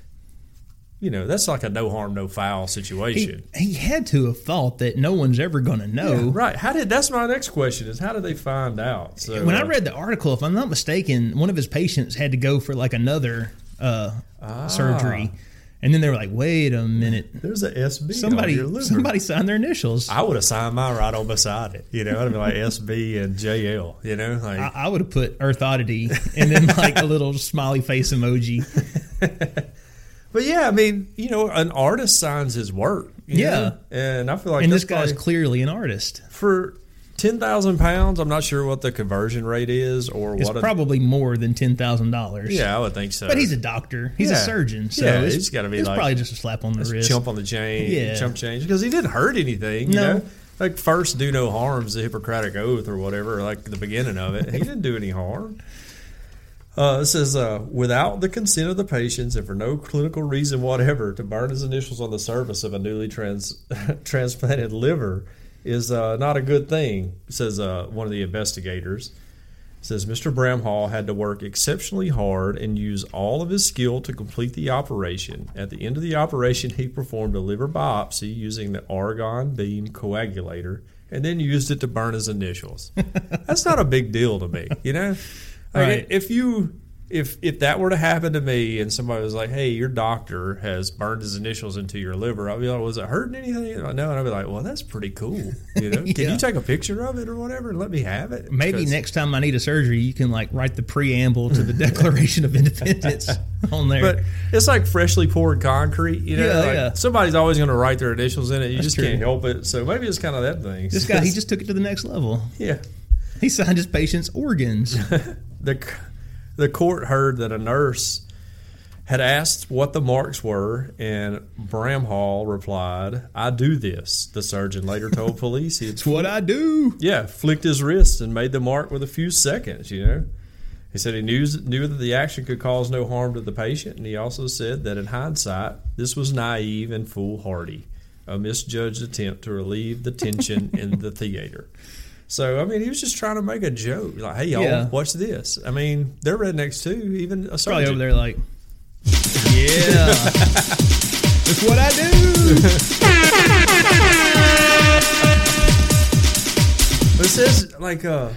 you know, that's like a no harm, no foul situation. he had to have thought that no one's ever going to know. Yeah, right. How did that's my next question is how did they find out? So When I read the article, if I'm not mistaken, one of his patients had to go for like another uh, Ah. surgery, and then they were like, "Wait a minute, there's a SB on somebody, your liver. somebody signed their initials." I, I would have signed mine right on beside it. You know, I'd be like SB and JL. You know, like I, would have put Earth Oddity and then like a little smiley face emoji. But yeah, I mean, you know, an artist signs his work. Yeah. know? and I feel like And this guy's clearly an artist. for ten thousand pounds. I'm not sure what the conversion rate is or It's what. a, probably more than ten thousand dollars. yeah, I would think so. But he's a doctor. He's a surgeon. So Yeah, it's, he's gotta be it's like- probably just a slap on the wrist. chump on the chain, Yeah. chump change because he didn't hurt anything. You No. know, like first do no harm's the Hippocratic oath or whatever, like the beginning of it. He didn't do any harm. Uh, it says, uh, without the consent of the patients and for no clinical reason whatever, to burn his initials on the surface of a newly trans- transplanted liver is uh, not a good thing, says uh, one of the investigators. says Mr. Bramhall had to work exceptionally hard and use all of his skill to complete the operation. At the end of the operation, he performed a liver biopsy using the argon beam coagulator and then used it to burn his initials. That's not a big deal to me, you know? Like, Right. If you if if that were to happen to me and somebody was like, "Hey, your doctor has burned his initials into your liver," I'd be like, "Was it hurting anything?" No, and I'd be like, "Well, that's pretty cool." You know, can you take a picture of it or whatever and let me have it? Maybe Because- next time I need a surgery, you can like write the preamble to the Declaration of Independence on there. But it's like freshly poured concrete, you know. Yeah, like yeah. Somebody's always going to write their initials in it. You just true. can't help it. So maybe it's kind of that thing. this guy, he just took it to the next level. yeah. He signed his patient's organs. The the court heard that a nurse had asked what the marks were, and Bramhall replied, "I do this." The surgeon later told police It's what I do. yeah, flicked his wrist and made the mark with a few seconds, you know. He said he knew, knew that the action could cause no harm to the patient, and he also said that in hindsight, this was naive and foolhardy, a misjudged attempt to relieve the tension in the theater. So, I mean, he was just trying to make a joke. Like, hey, y'all, Yeah. watch this. I mean, they're rednecks too, even a Probably surgeon. over there like, yeah, it's what I do. But it says like uh,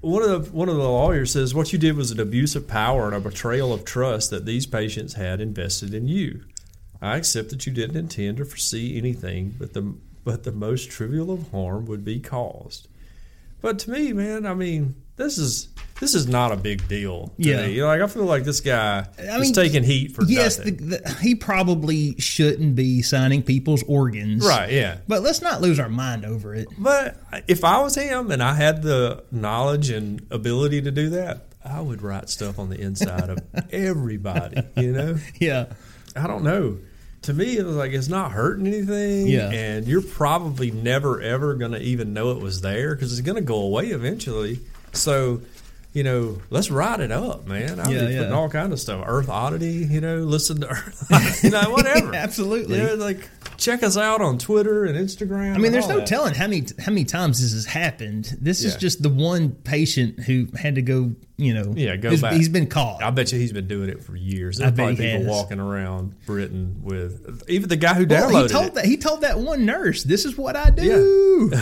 one of the one of the lawyers says what you did was an abuse of power and a betrayal of trust that these patients had invested in you. I accept that you didn't intend to foresee anything, but the but the most trivial of harm would be caused. But to me, man, I mean, this is this is not a big deal. To Yeah. me. You know, like I feel like this guy I is mean, taking heat for Yes, the, the, he probably shouldn't be signing people's organs. right? Yeah. But let's not lose our mind over it. But if I was him and I had the knowledge and ability to do that, I would write stuff on the inside of everybody. You know, Yeah. I don't know. To me, it was like it's not hurting anything, Yeah. and you're probably never ever going to even know it was there because it's going to go away eventually. So, you know, let's ride it up, man. I'll Yeah, be yeah. putting all kind of stuff. Earth Oddity, you know, listen to Earth, you know, whatever. Absolutely. You know, like check us out on Twitter and Instagram. I mean, there's no that. telling how many how many times this has happened. This is just the one patient who had to go. You know, Yeah, go back. He's been caught. I bet you he's been doing it for years. I There's bet probably people has. walking around Britain with even the guy who Well, downloaded he told it. that he told that one nurse, "This is what I do."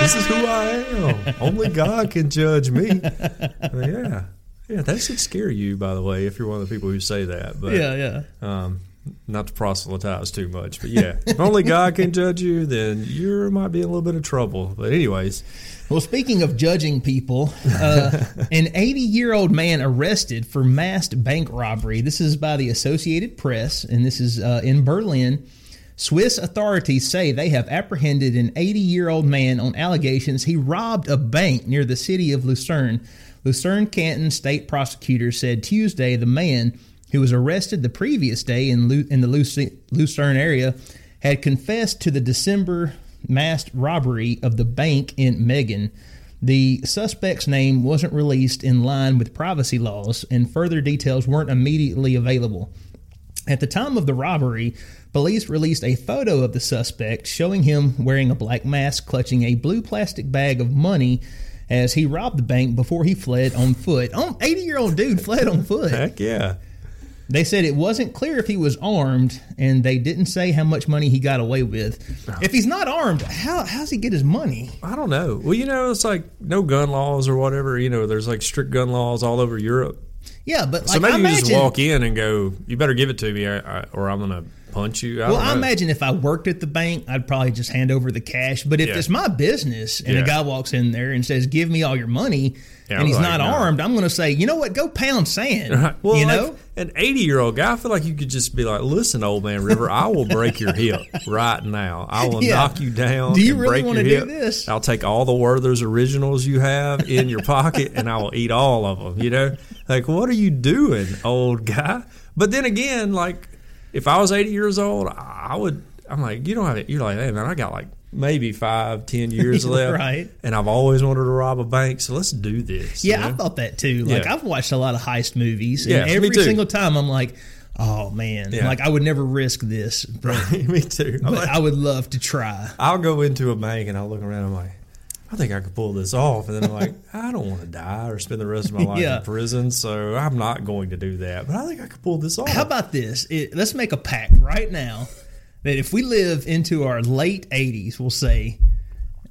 This is who I am. Only God can judge me. yeah, yeah, that should scare you. By the way, if you're one of the people who say that, but yeah, yeah. um, not to proselytize too much, but yeah, if only God can judge you, then you might be in a little bit of trouble. But anyways, Well, speaking of judging people, uh, an 80 year old man arrested for masked bank robbery. This is by the Associated Press, and this is uh, in Berlin. Swiss authorities say they have apprehended an 80 year old man on allegations he robbed a bank near the city of Lucerne. Lucerne Canton state prosecutors said Tuesday the man, who was arrested the previous day in, Lu- in the Luc- Lucerne area, had confessed to the December masked robbery of the bank in Meggen. The suspect's name wasn't released in line with privacy laws, and further details weren't immediately available. At the time of the robbery, police released a photo of the suspect showing him wearing a black mask, clutching a blue plastic bag of money as he robbed the bank before he fled on foot. Oh, 80 year old dude fled on foot. heck yeah. They said it wasn't clear if he was armed, and they didn't say how much money he got away with. If he's not armed, how how's he get his money? I don't know. Well, you know, it's like no gun laws or whatever. You know, there's like strict gun laws all over Europe. Yeah, but like, So maybe I you imagine, just walk in and go, "You better give it to me, I, or I'm gonna punch you." I Well, I imagine if I worked at the bank, I'd probably just hand over the cash. But if Yeah. it's my business and Yeah. a guy walks in there and says, "Give me all your money," Yeah, and he's like, not no. armed, I'm going to say, "You know what? Go pound sand." Well, you like, know, an 80 year old guy, I feel like you could just be like, "Listen, old man River, I will break your hip right now. I will knock you down. Do you and really wanna do this? I'll take all the Werther's originals you have in your pocket, and I will eat all of them. You know, like what are you doing, old guy? But then again, like if I was 80 years old, I would. I'm like, you don't have it. You're like, hey man, I got like maybe five, ten years left, Right. And I've always wanted to rob a bank, so let's do this. you yeah, I thought that too. Like Yeah. I've watched a lot of heist movies, Yeah, and every single time I'm like, "Oh man, Yeah. like I would never risk this, but, me too. But like- I would love to try." I'll go into a bank and I'll look around. And I'm like, I think I could pull this off. And then I'm like, I don't want to die or spend the rest of my life Yeah. in prison, so I'm not going to do that. But I think I could pull this off. How about this? It, let's make a pact right now that if we live into our late 80s, we'll say,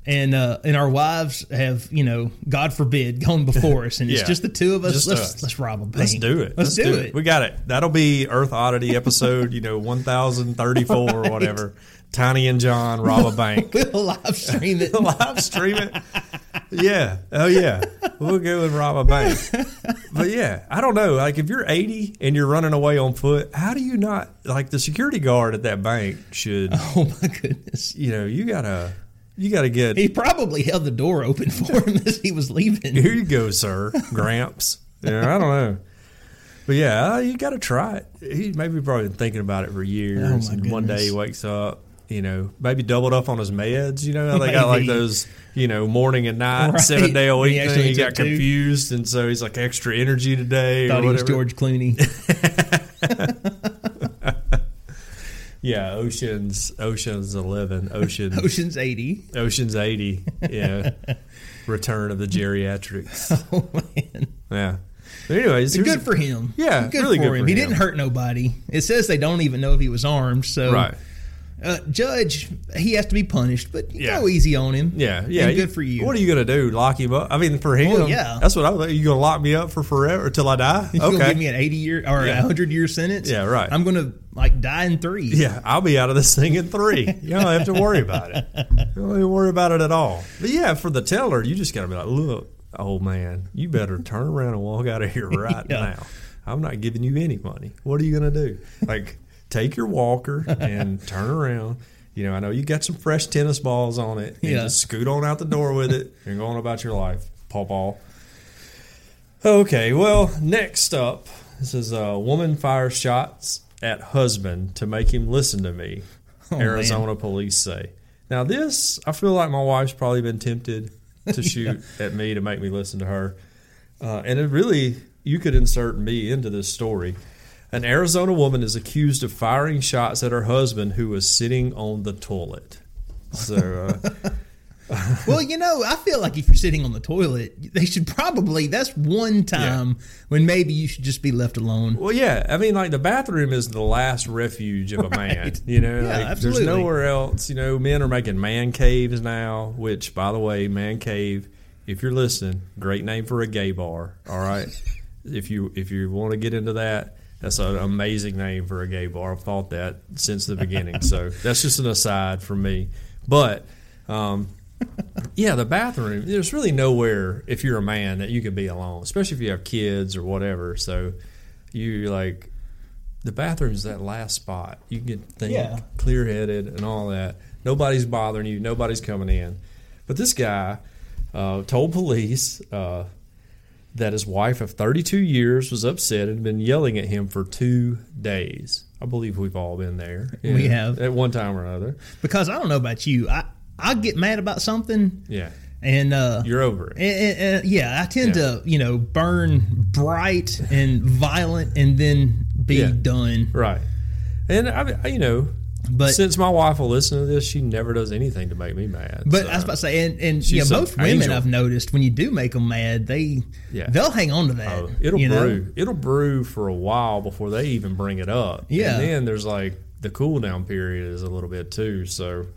and uh, and our wives have, you know, God forbid, gone before us, and it's just the two of us. Just let's us. let's rob a bank. Let's do it. Let's, do, it. We got it. That'll be Earth Oddity episode, you know, 1034 or whatever. Tiny and John rob a bank. We'll live stream it. Live stream it. Yeah. Oh, yeah. We'll go and rob a bank. But yeah, I don't know. Like, if you're 80 and you're running away on foot, how do you not, like, the security guard at that bank should, oh my goodness! you know, you gotta, you gotta get, He probably held the door open for him as he was leaving. here you go, sir, Gramps. Yeah, I don't know. But yeah, you got to try it. He maybe probably been thinking about it for years. Oh, my and one day he wakes up, you know, maybe doubled up on his meds. You know, they got like those, you know, morning and night, Right. seven day a week he thing. He got two. confused, and so he's like extra energy today Thought or he was whatever. George Clooney. Yeah, Ocean's Ocean's Eleven, Ocean Ocean's 80. Ocean's Eighty. Yeah, Return of the Geriatrics. Oh man. Yeah. But anyways, Good for him. Yeah, good really for good him. for he didn't hurt nobody. It says they don't even know if he was armed. So, right. Uh, judge, he has to be punished, but Yeah. go easy on him. Yeah, yeah. You- good for you. What are you going to do? Lock him up? I mean, for him, Well, yeah. That's what I was. You going to lock me up for forever till I die? You gonna Okay. give me an eighty year or a Yeah. hundred year sentence? Yeah, right. I'm gonna like die in three. yeah, I'll be out of this thing in three. You don't have to worry about it. You don't even worry about it at all. But yeah, for the teller, you just got to be like, look, old man, you better turn around and walk out of here right Yeah. now. I'm not giving you any money. What are you going to do? Like, take your walker and turn around. You know, I know you got some fresh tennis balls on it. And Yeah. just scoot on out the door with it and go on about your life, paw paw. Okay, well, next up, this is a woman fires shots at husband to make him listen to me. Oh, Arizona police say. Now, this, I feel like my wife's probably been tempted to shoot at me to make me listen to her. Uh, and it really, you could insert me into this story. An Arizona woman is accused of firing shots at her husband who was sitting on the toilet. So, uh, Well, you know, I feel like if you're sitting on the toilet, they should probably. That's one time when maybe you should just be left alone. Well, yeah. I mean, like the bathroom is the last refuge of a man. You know, Yeah, like, there's nowhere else. You know, men are making man caves now. Which, by the way, man cave. If you're listening, great name for a gay bar. All right. if you if you want to get into that, That's an amazing name for a gay bar. I've thought that since the beginning. so that's just an aside from me. But um, yeah, the bathroom. There's really nowhere if you're a man that you can be alone, especially if you have kids or whatever. So you like the bathroom's that last spot. You can think Yeah. clear headed and all that. Nobody's bothering you. Nobody's coming in. But this guy uh, told police uh, that his wife of 32 years was upset and been yelling at him for two days. I believe we've all been there. We have. at one time or another. because I don't know about you. I I get mad about something Yeah, and uh you're over it. and- and- and, yeah, I tend Yeah. to, you know, burn bright and violent and then be Yeah. done. Right. And I- you know, But since my wife will listen to this, she never does anything to make me mad. But so. I was about to say, and, and She's yeah, an most women angel. I've noticed when you do make them mad, they Yeah. they'll hang on to that. Oh, it'll you know? brew. It'll brew for a while before they even bring it up. Yeah. And then there's like the cool down period is a little bit too. So,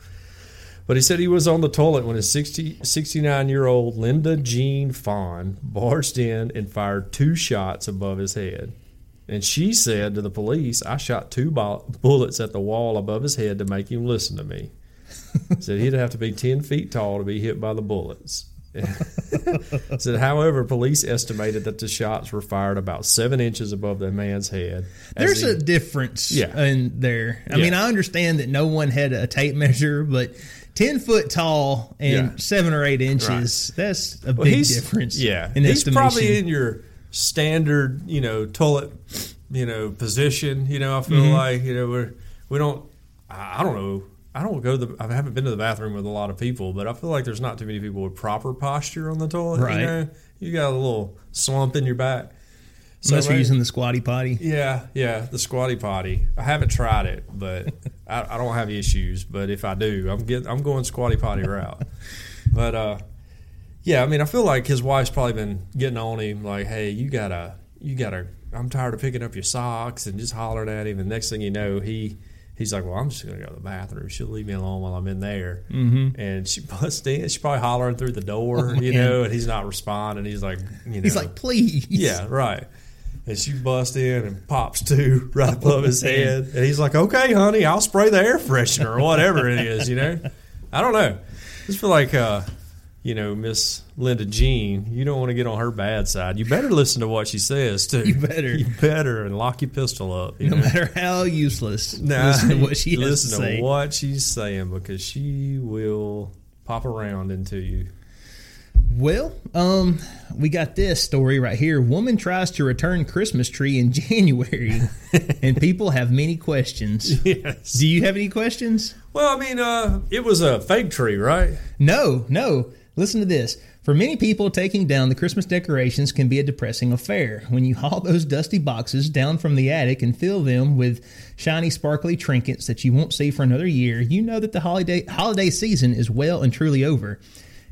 but he said he was on the toilet when his 60, 69 year old Linda Jean Fawn barged in and fired two shots above his head. And she said to the police, I shot two bullets at the wall above his head to make him listen to me. said he'd have to be 10 feet tall to be hit by the bullets. said, however, police estimated that the shots were fired about seven inches above the man's head. There's he- a difference Yeah. in there. I Yeah. mean, I understand that no one had a tape measure, but ten foot tall and Yeah. seven or eight inches, that's a Well, big difference. Yeah, in he's probably in your standard, you know, toilet, you know, position. You know, I feel Mm-hmm. like you know we're we don't. I don't know. I don't go to the. I haven't been to the bathroom with a lot of people, but I feel like there's not too many people with proper posture on the toilet. Right. You, know? you got a little slump in your back. So unless you're using the squatty potty. yeah, yeah, the squatty potty. I haven't tried it, but I, I don't have issues. But if I do, I'm get I'm going squatty potty route. But uh, yeah, I mean, I feel like his wife's probably been getting on him, like, "Hey, you gotta, you gotta." I'm tired of picking up your socks and just hollering at him. And next thing you know, he he's like, "Well, I'm just gonna go to the bathroom. She'll leave me alone while I'm in there." Mm-hmm. And she busts in. She's probably hollering through the door, you man. know, and he's not responding. He's like, you know, He's like, please. yeah, right. And she busts in and pops two right above his head. And he's like, okay, honey, I'll spray the air freshener or whatever it is, you know? I don't know. Just feel like, uh, you know, Miss Linda Jean, you don't want to get on her bad side. You better listen to what she says, too. You better. You better and lock your pistol up. You No know? matter how useless, Nah, listen to what she listen to to say. what she's saying because she will pop around into you. Well, um, we got this story right here. Woman tries to return Christmas tree in January, and people have many questions. Yes. Do you have any questions? Well, I mean, uh, it was a fake tree, right? No, no. Listen to this. For many people, taking down the Christmas decorations can be a depressing affair. When you haul those dusty boxes down from the attic and fill them with shiny, sparkly trinkets that you won't see for another year, you know that the holiday holiday season is well and truly over,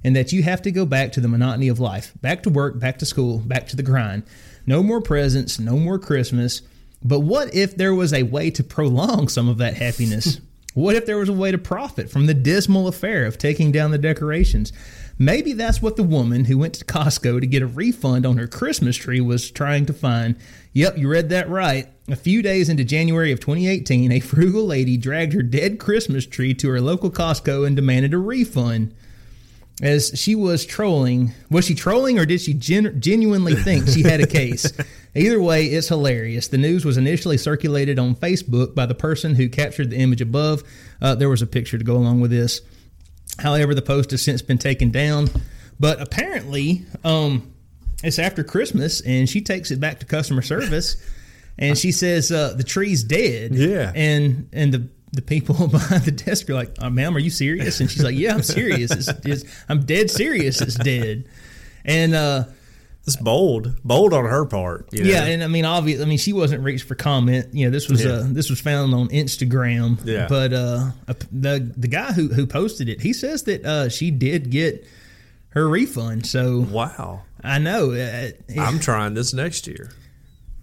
and that you have to go back to the monotony of life, back to work, back to school, back to the grind. No more presents, no more Christmas. But what if there was a way to prolong some of that happiness? What if there was a way to profit from the dismal affair of taking down the decorations? Maybe that's what the woman who went to Costco to get a refund on her Christmas tree was trying to find. Yep, you read that right. A few days into January of 2018, a frugal lady dragged her dead Christmas tree to her local Costco and demanded a refund. As she was trolling, was she trolling or did she gen- genuinely think she had a case? Either way, it's hilarious. The news was initially circulated on Facebook by the person who captured the image above. Uh, there was a picture to go along with this. However, the post has since been taken down. But apparently, um, it's after Christmas, and she takes it back to customer service, and she says uh, the tree's dead. Yeah. and and the the people behind the desk are like, oh, "Ma'am, are you serious?" And she's like, "Yeah, I'm serious. It's, it's, I'm dead serious. It's dead." And uh, It's bold, bold on her part. you know? yeah, and I mean, obvious. I mean, she wasn't reached for comment. You know, this was Yeah. uh, this was found on Instagram. Yeah. But uh, the the guy who who posted it, he says that uh, she did get her refund. So wow. I know. Uh, it, I'm trying this next year.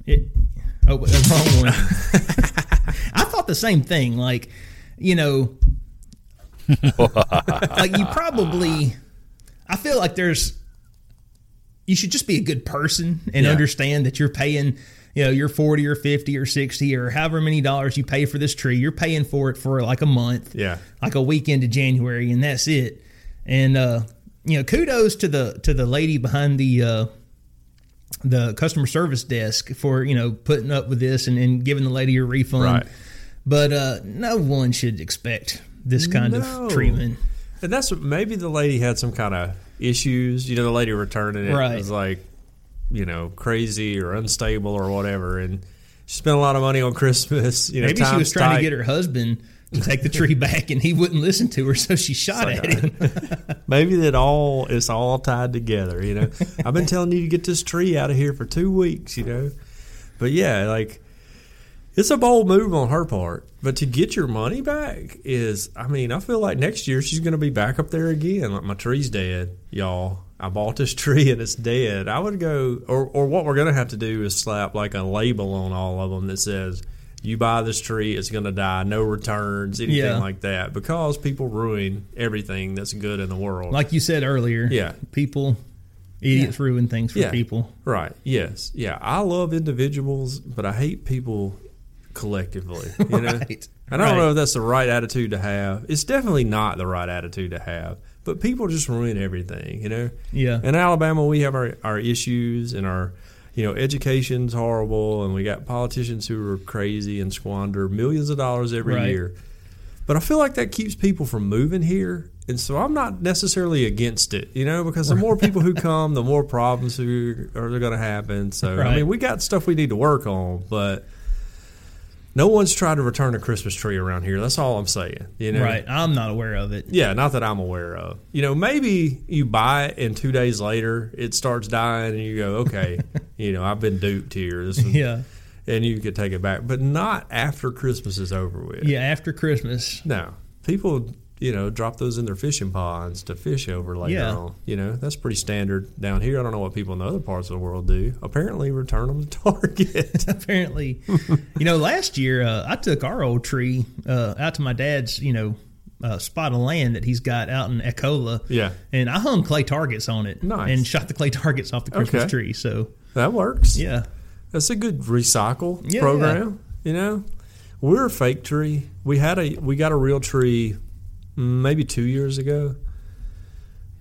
it, oh, the wrong one. I thought the same thing. Like, you know, like you probably. I feel like there's you should just be a good person and Yeah. understand that you're paying, you know, you're 40 or 50 or 60 or however many dollars you pay for this tree. You're paying for it for like a month, Yeah. like a weekend of January, and that's it. And uh, you know, kudos to the to the lady behind the uh, the customer service desk for you know putting up with this and, and giving the lady a refund. Right. But uh, no one should expect this kind No. of treatment. And that's what maybe the lady had some kind of issues. You know, the lady returning it Right. was like, you know, crazy or unstable or whatever. And she spent a lot of money on Christmas. You know, Maybe she was trying tight. to get her husband to take the tree back, and he wouldn't listen to her, so she shot It's at him. Maybe that all it's all tied together. You know, I've been telling you to get this tree out of here for two weeks. You know, but yeah, like it's a bold move on her part. But to get your money back is, I mean, I feel like next year she's going to be back up there again. Like my tree's dead, y'all. I bought this tree and it's dead. I would go, or or what we're going to have to do is slap like a label on all of them that says. You buy this tree, it's going to die. No returns, anything Yeah. like that, because people ruin everything that's good in the world. Like you said earlier, Yeah. people, idiots ruin things for Yeah. people. Right. Yes. Yeah. I love individuals, but I hate people collectively. You know. Right. And I don't Right. know if that's the right attitude to have. It's definitely not the right attitude to have. But people just ruin everything. You know. Yeah. In Alabama, we have our our issues and our. You know, education's horrible, and we got politicians who are crazy and squander millions of dollars every Right. year. But I feel like that keeps people from moving here. And so I'm not necessarily against it, you know, because the more people who come, the more problems who are going to happen. So, I mean, we got stuff we need to work on, but no one's tried to return a Christmas tree around here. That's all I'm saying, you know. Right. I'm not aware of it. Yeah, not that I'm aware of. You know, maybe you buy it and two days later it starts dying and you go, okay, you know, I've been duped here. This is, Yeah. And you could take it back, but not after Christmas is over with. Yeah. After Christmas. No, people, you know, drop those in their fishing ponds to fish over later Yeah. on. You know, that's pretty standard down here. I don't know what people in the other parts of the world do. Apparently, return them to Target. Apparently, you know, last year uh, I took our old tree uh, out to my dad's, you know, uh, spot of land that he's got out in Echola. Yeah. And I hung clay targets on it. Nice. And shot the clay targets off the Christmas Okay. tree. So, that works. yeah. That's a good recycle Yeah, program. You know, we're a fake tree. We had a we got a real tree maybe two years ago,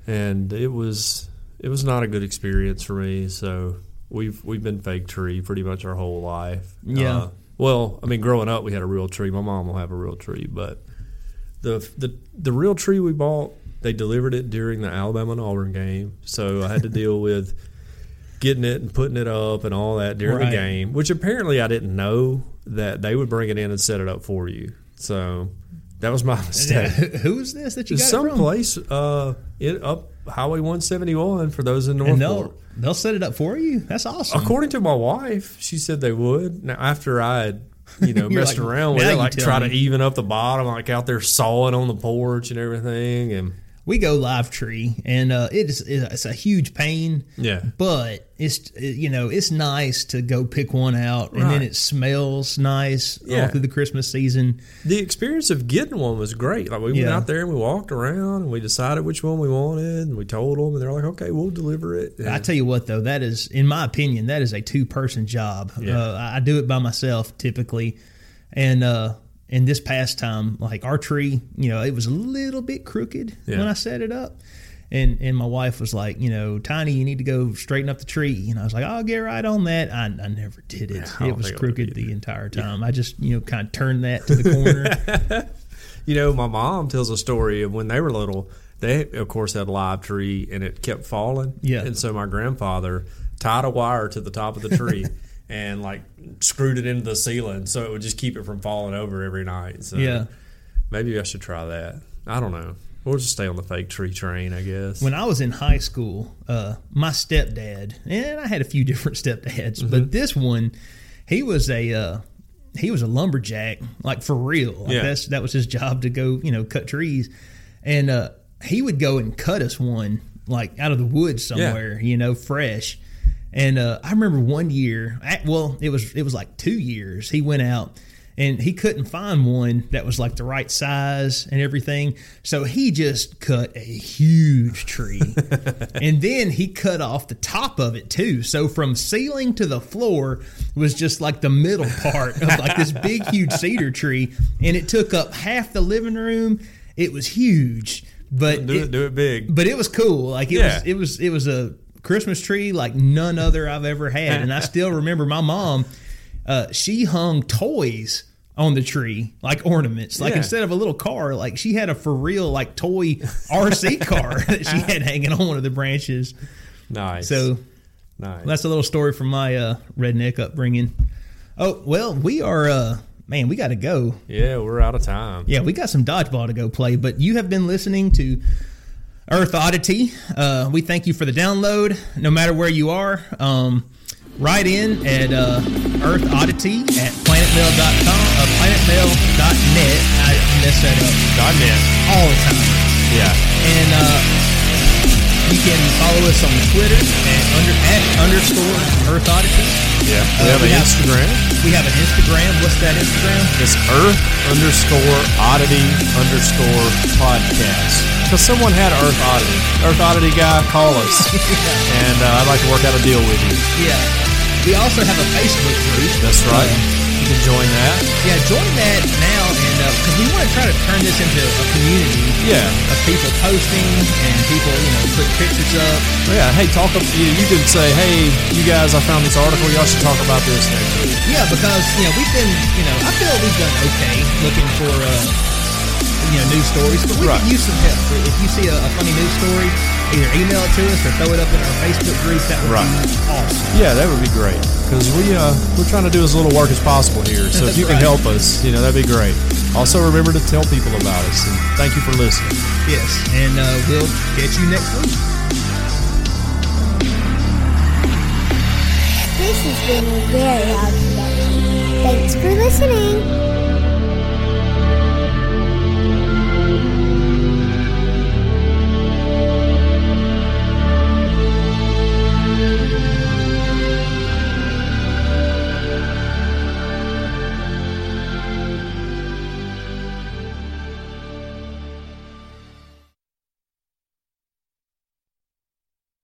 and it was it was not a good experience for me. So we've we've been fake tree pretty much our whole life. Yeah. Uh, well, I mean, growing up, we had a real tree. My mom will have a real tree, but the the the real tree we bought, they delivered it during the Alabama and Auburn game, so I had to deal with getting it and putting it up and all that during Right. the game. Which apparently I didn't know that they would bring it in and set it up for you. So that was my mistake. Who is this that you got it Some place uh, it, up Highway 171 for those in and Northport. they'll they'll set it up for you. That's awesome. According to my wife, she said they would. Now, after I had, you know, messed like, around with it, like try to even up the bottom, like out there sawing on the porch and everything. And we go live tree, and uh, it is it's a huge pain. Yeah. but it's you know it's nice to go pick one out, and then it smells nice Yeah. all through the Christmas season. the experience of getting one was great. Like we went out there and we walked around and we decided which one we wanted and we told them and they're like, okay, we'll deliver it. I tell you what, though, that is, in my opinion, that is a two person job. Yeah. Uh, I I do it by myself typically, and uh, in this past time, like our tree, you know, it was a little bit crooked Yeah. when I set it up, and and my wife was like, you know, Tiny, you need to go straighten up the tree, and I was like, I'll get right on that. I, I never did it. It was think I would've crooked the entire time. I just you know kind of turned that to the corner. You know, my mom tells a story of when they were little. They, of course, had a live tree and it kept falling. Yeah. And so my grandfather tied a wire to the top of the tree and like screwed it into the ceiling so it would just keep it from falling over every night. So yeah. maybe I should try that. I don't know. We'll just stay on the fake tree train, I guess. When I was in high school, uh, my stepdad, and I had a few different stepdads, Mm-hmm. but this one, he was a uh, he was a lumberjack, like for real. Like Yeah. that's that was his job to go, you know, cut trees, and uh, he would go and cut us one like out of the woods somewhere, you know, fresh. And uh, I remember one year, well, it was it was like two years. He went out and he couldn't find one that was like the right size and everything. So he just cut a huge tree. and then he cut off the top of it too. So from ceiling to the floor was just like the middle part of like this big, huge cedar tree. And it took up half the living room. It was huge. But Do it, do it big. but it was cool. Like it Yeah. was it was it was a Christmas tree like none other I've ever had. And I still remember my mom, uh, she hung toys on the tree like ornaments. Like Yeah. instead of a little car, like she had a for real like toy RC car that she had hanging on one of the branches. Nice. So nice. that's a little story from my uh, redneck upbringing. Oh well, we are uh, man, we got to go. yeah, we're out of time. Yeah, we got some dodgeball to go play, but you have been listening to Earth Oddity. Uh, we thank you for the download, no matter where you are. Um, write in at uh, Earth Oddity at planetmail.com, uh, planetmail.net. I mess that up net. all the time. Yeah. And uh, you can follow us on Twitter at, under, at underscore Earth Oddity. Yeah. We Uh, have we an have- Instagram. We have an Instagram. What's that Instagram? It's Earth underscore oddity underscore podcast. Because someone had Earth Oddity. Earth Oddity guy, call us. and uh, I'd like to work out a deal with you. Yeah. We also have a Facebook group. That's right. Uh, Join that. Yeah, join that now, and because we want to try to turn this into a community Yeah. of people posting and people, you know, put pictures up. Yeah. Hey, talk. Up, you, you can say, hey, you guys, I found this article. Y'all should talk about this next week. Yeah, because you know we've been, you know, I feel we've done okay looking for, uh, you know, news stories, but we Right. could use some help. If you see a, a funny news story, either email it to us or throw it up in our Facebook group. That would Right. be awesome. Yeah, that would be great. Because we uh, we're trying to do as little work as possible here. So if That's you can help us, you know, that'd be great. Also, remember to tell people about us. And thank you for listening. Yes, and uh, we'll catch you next week. This has been a very odd production. Thanks for listening.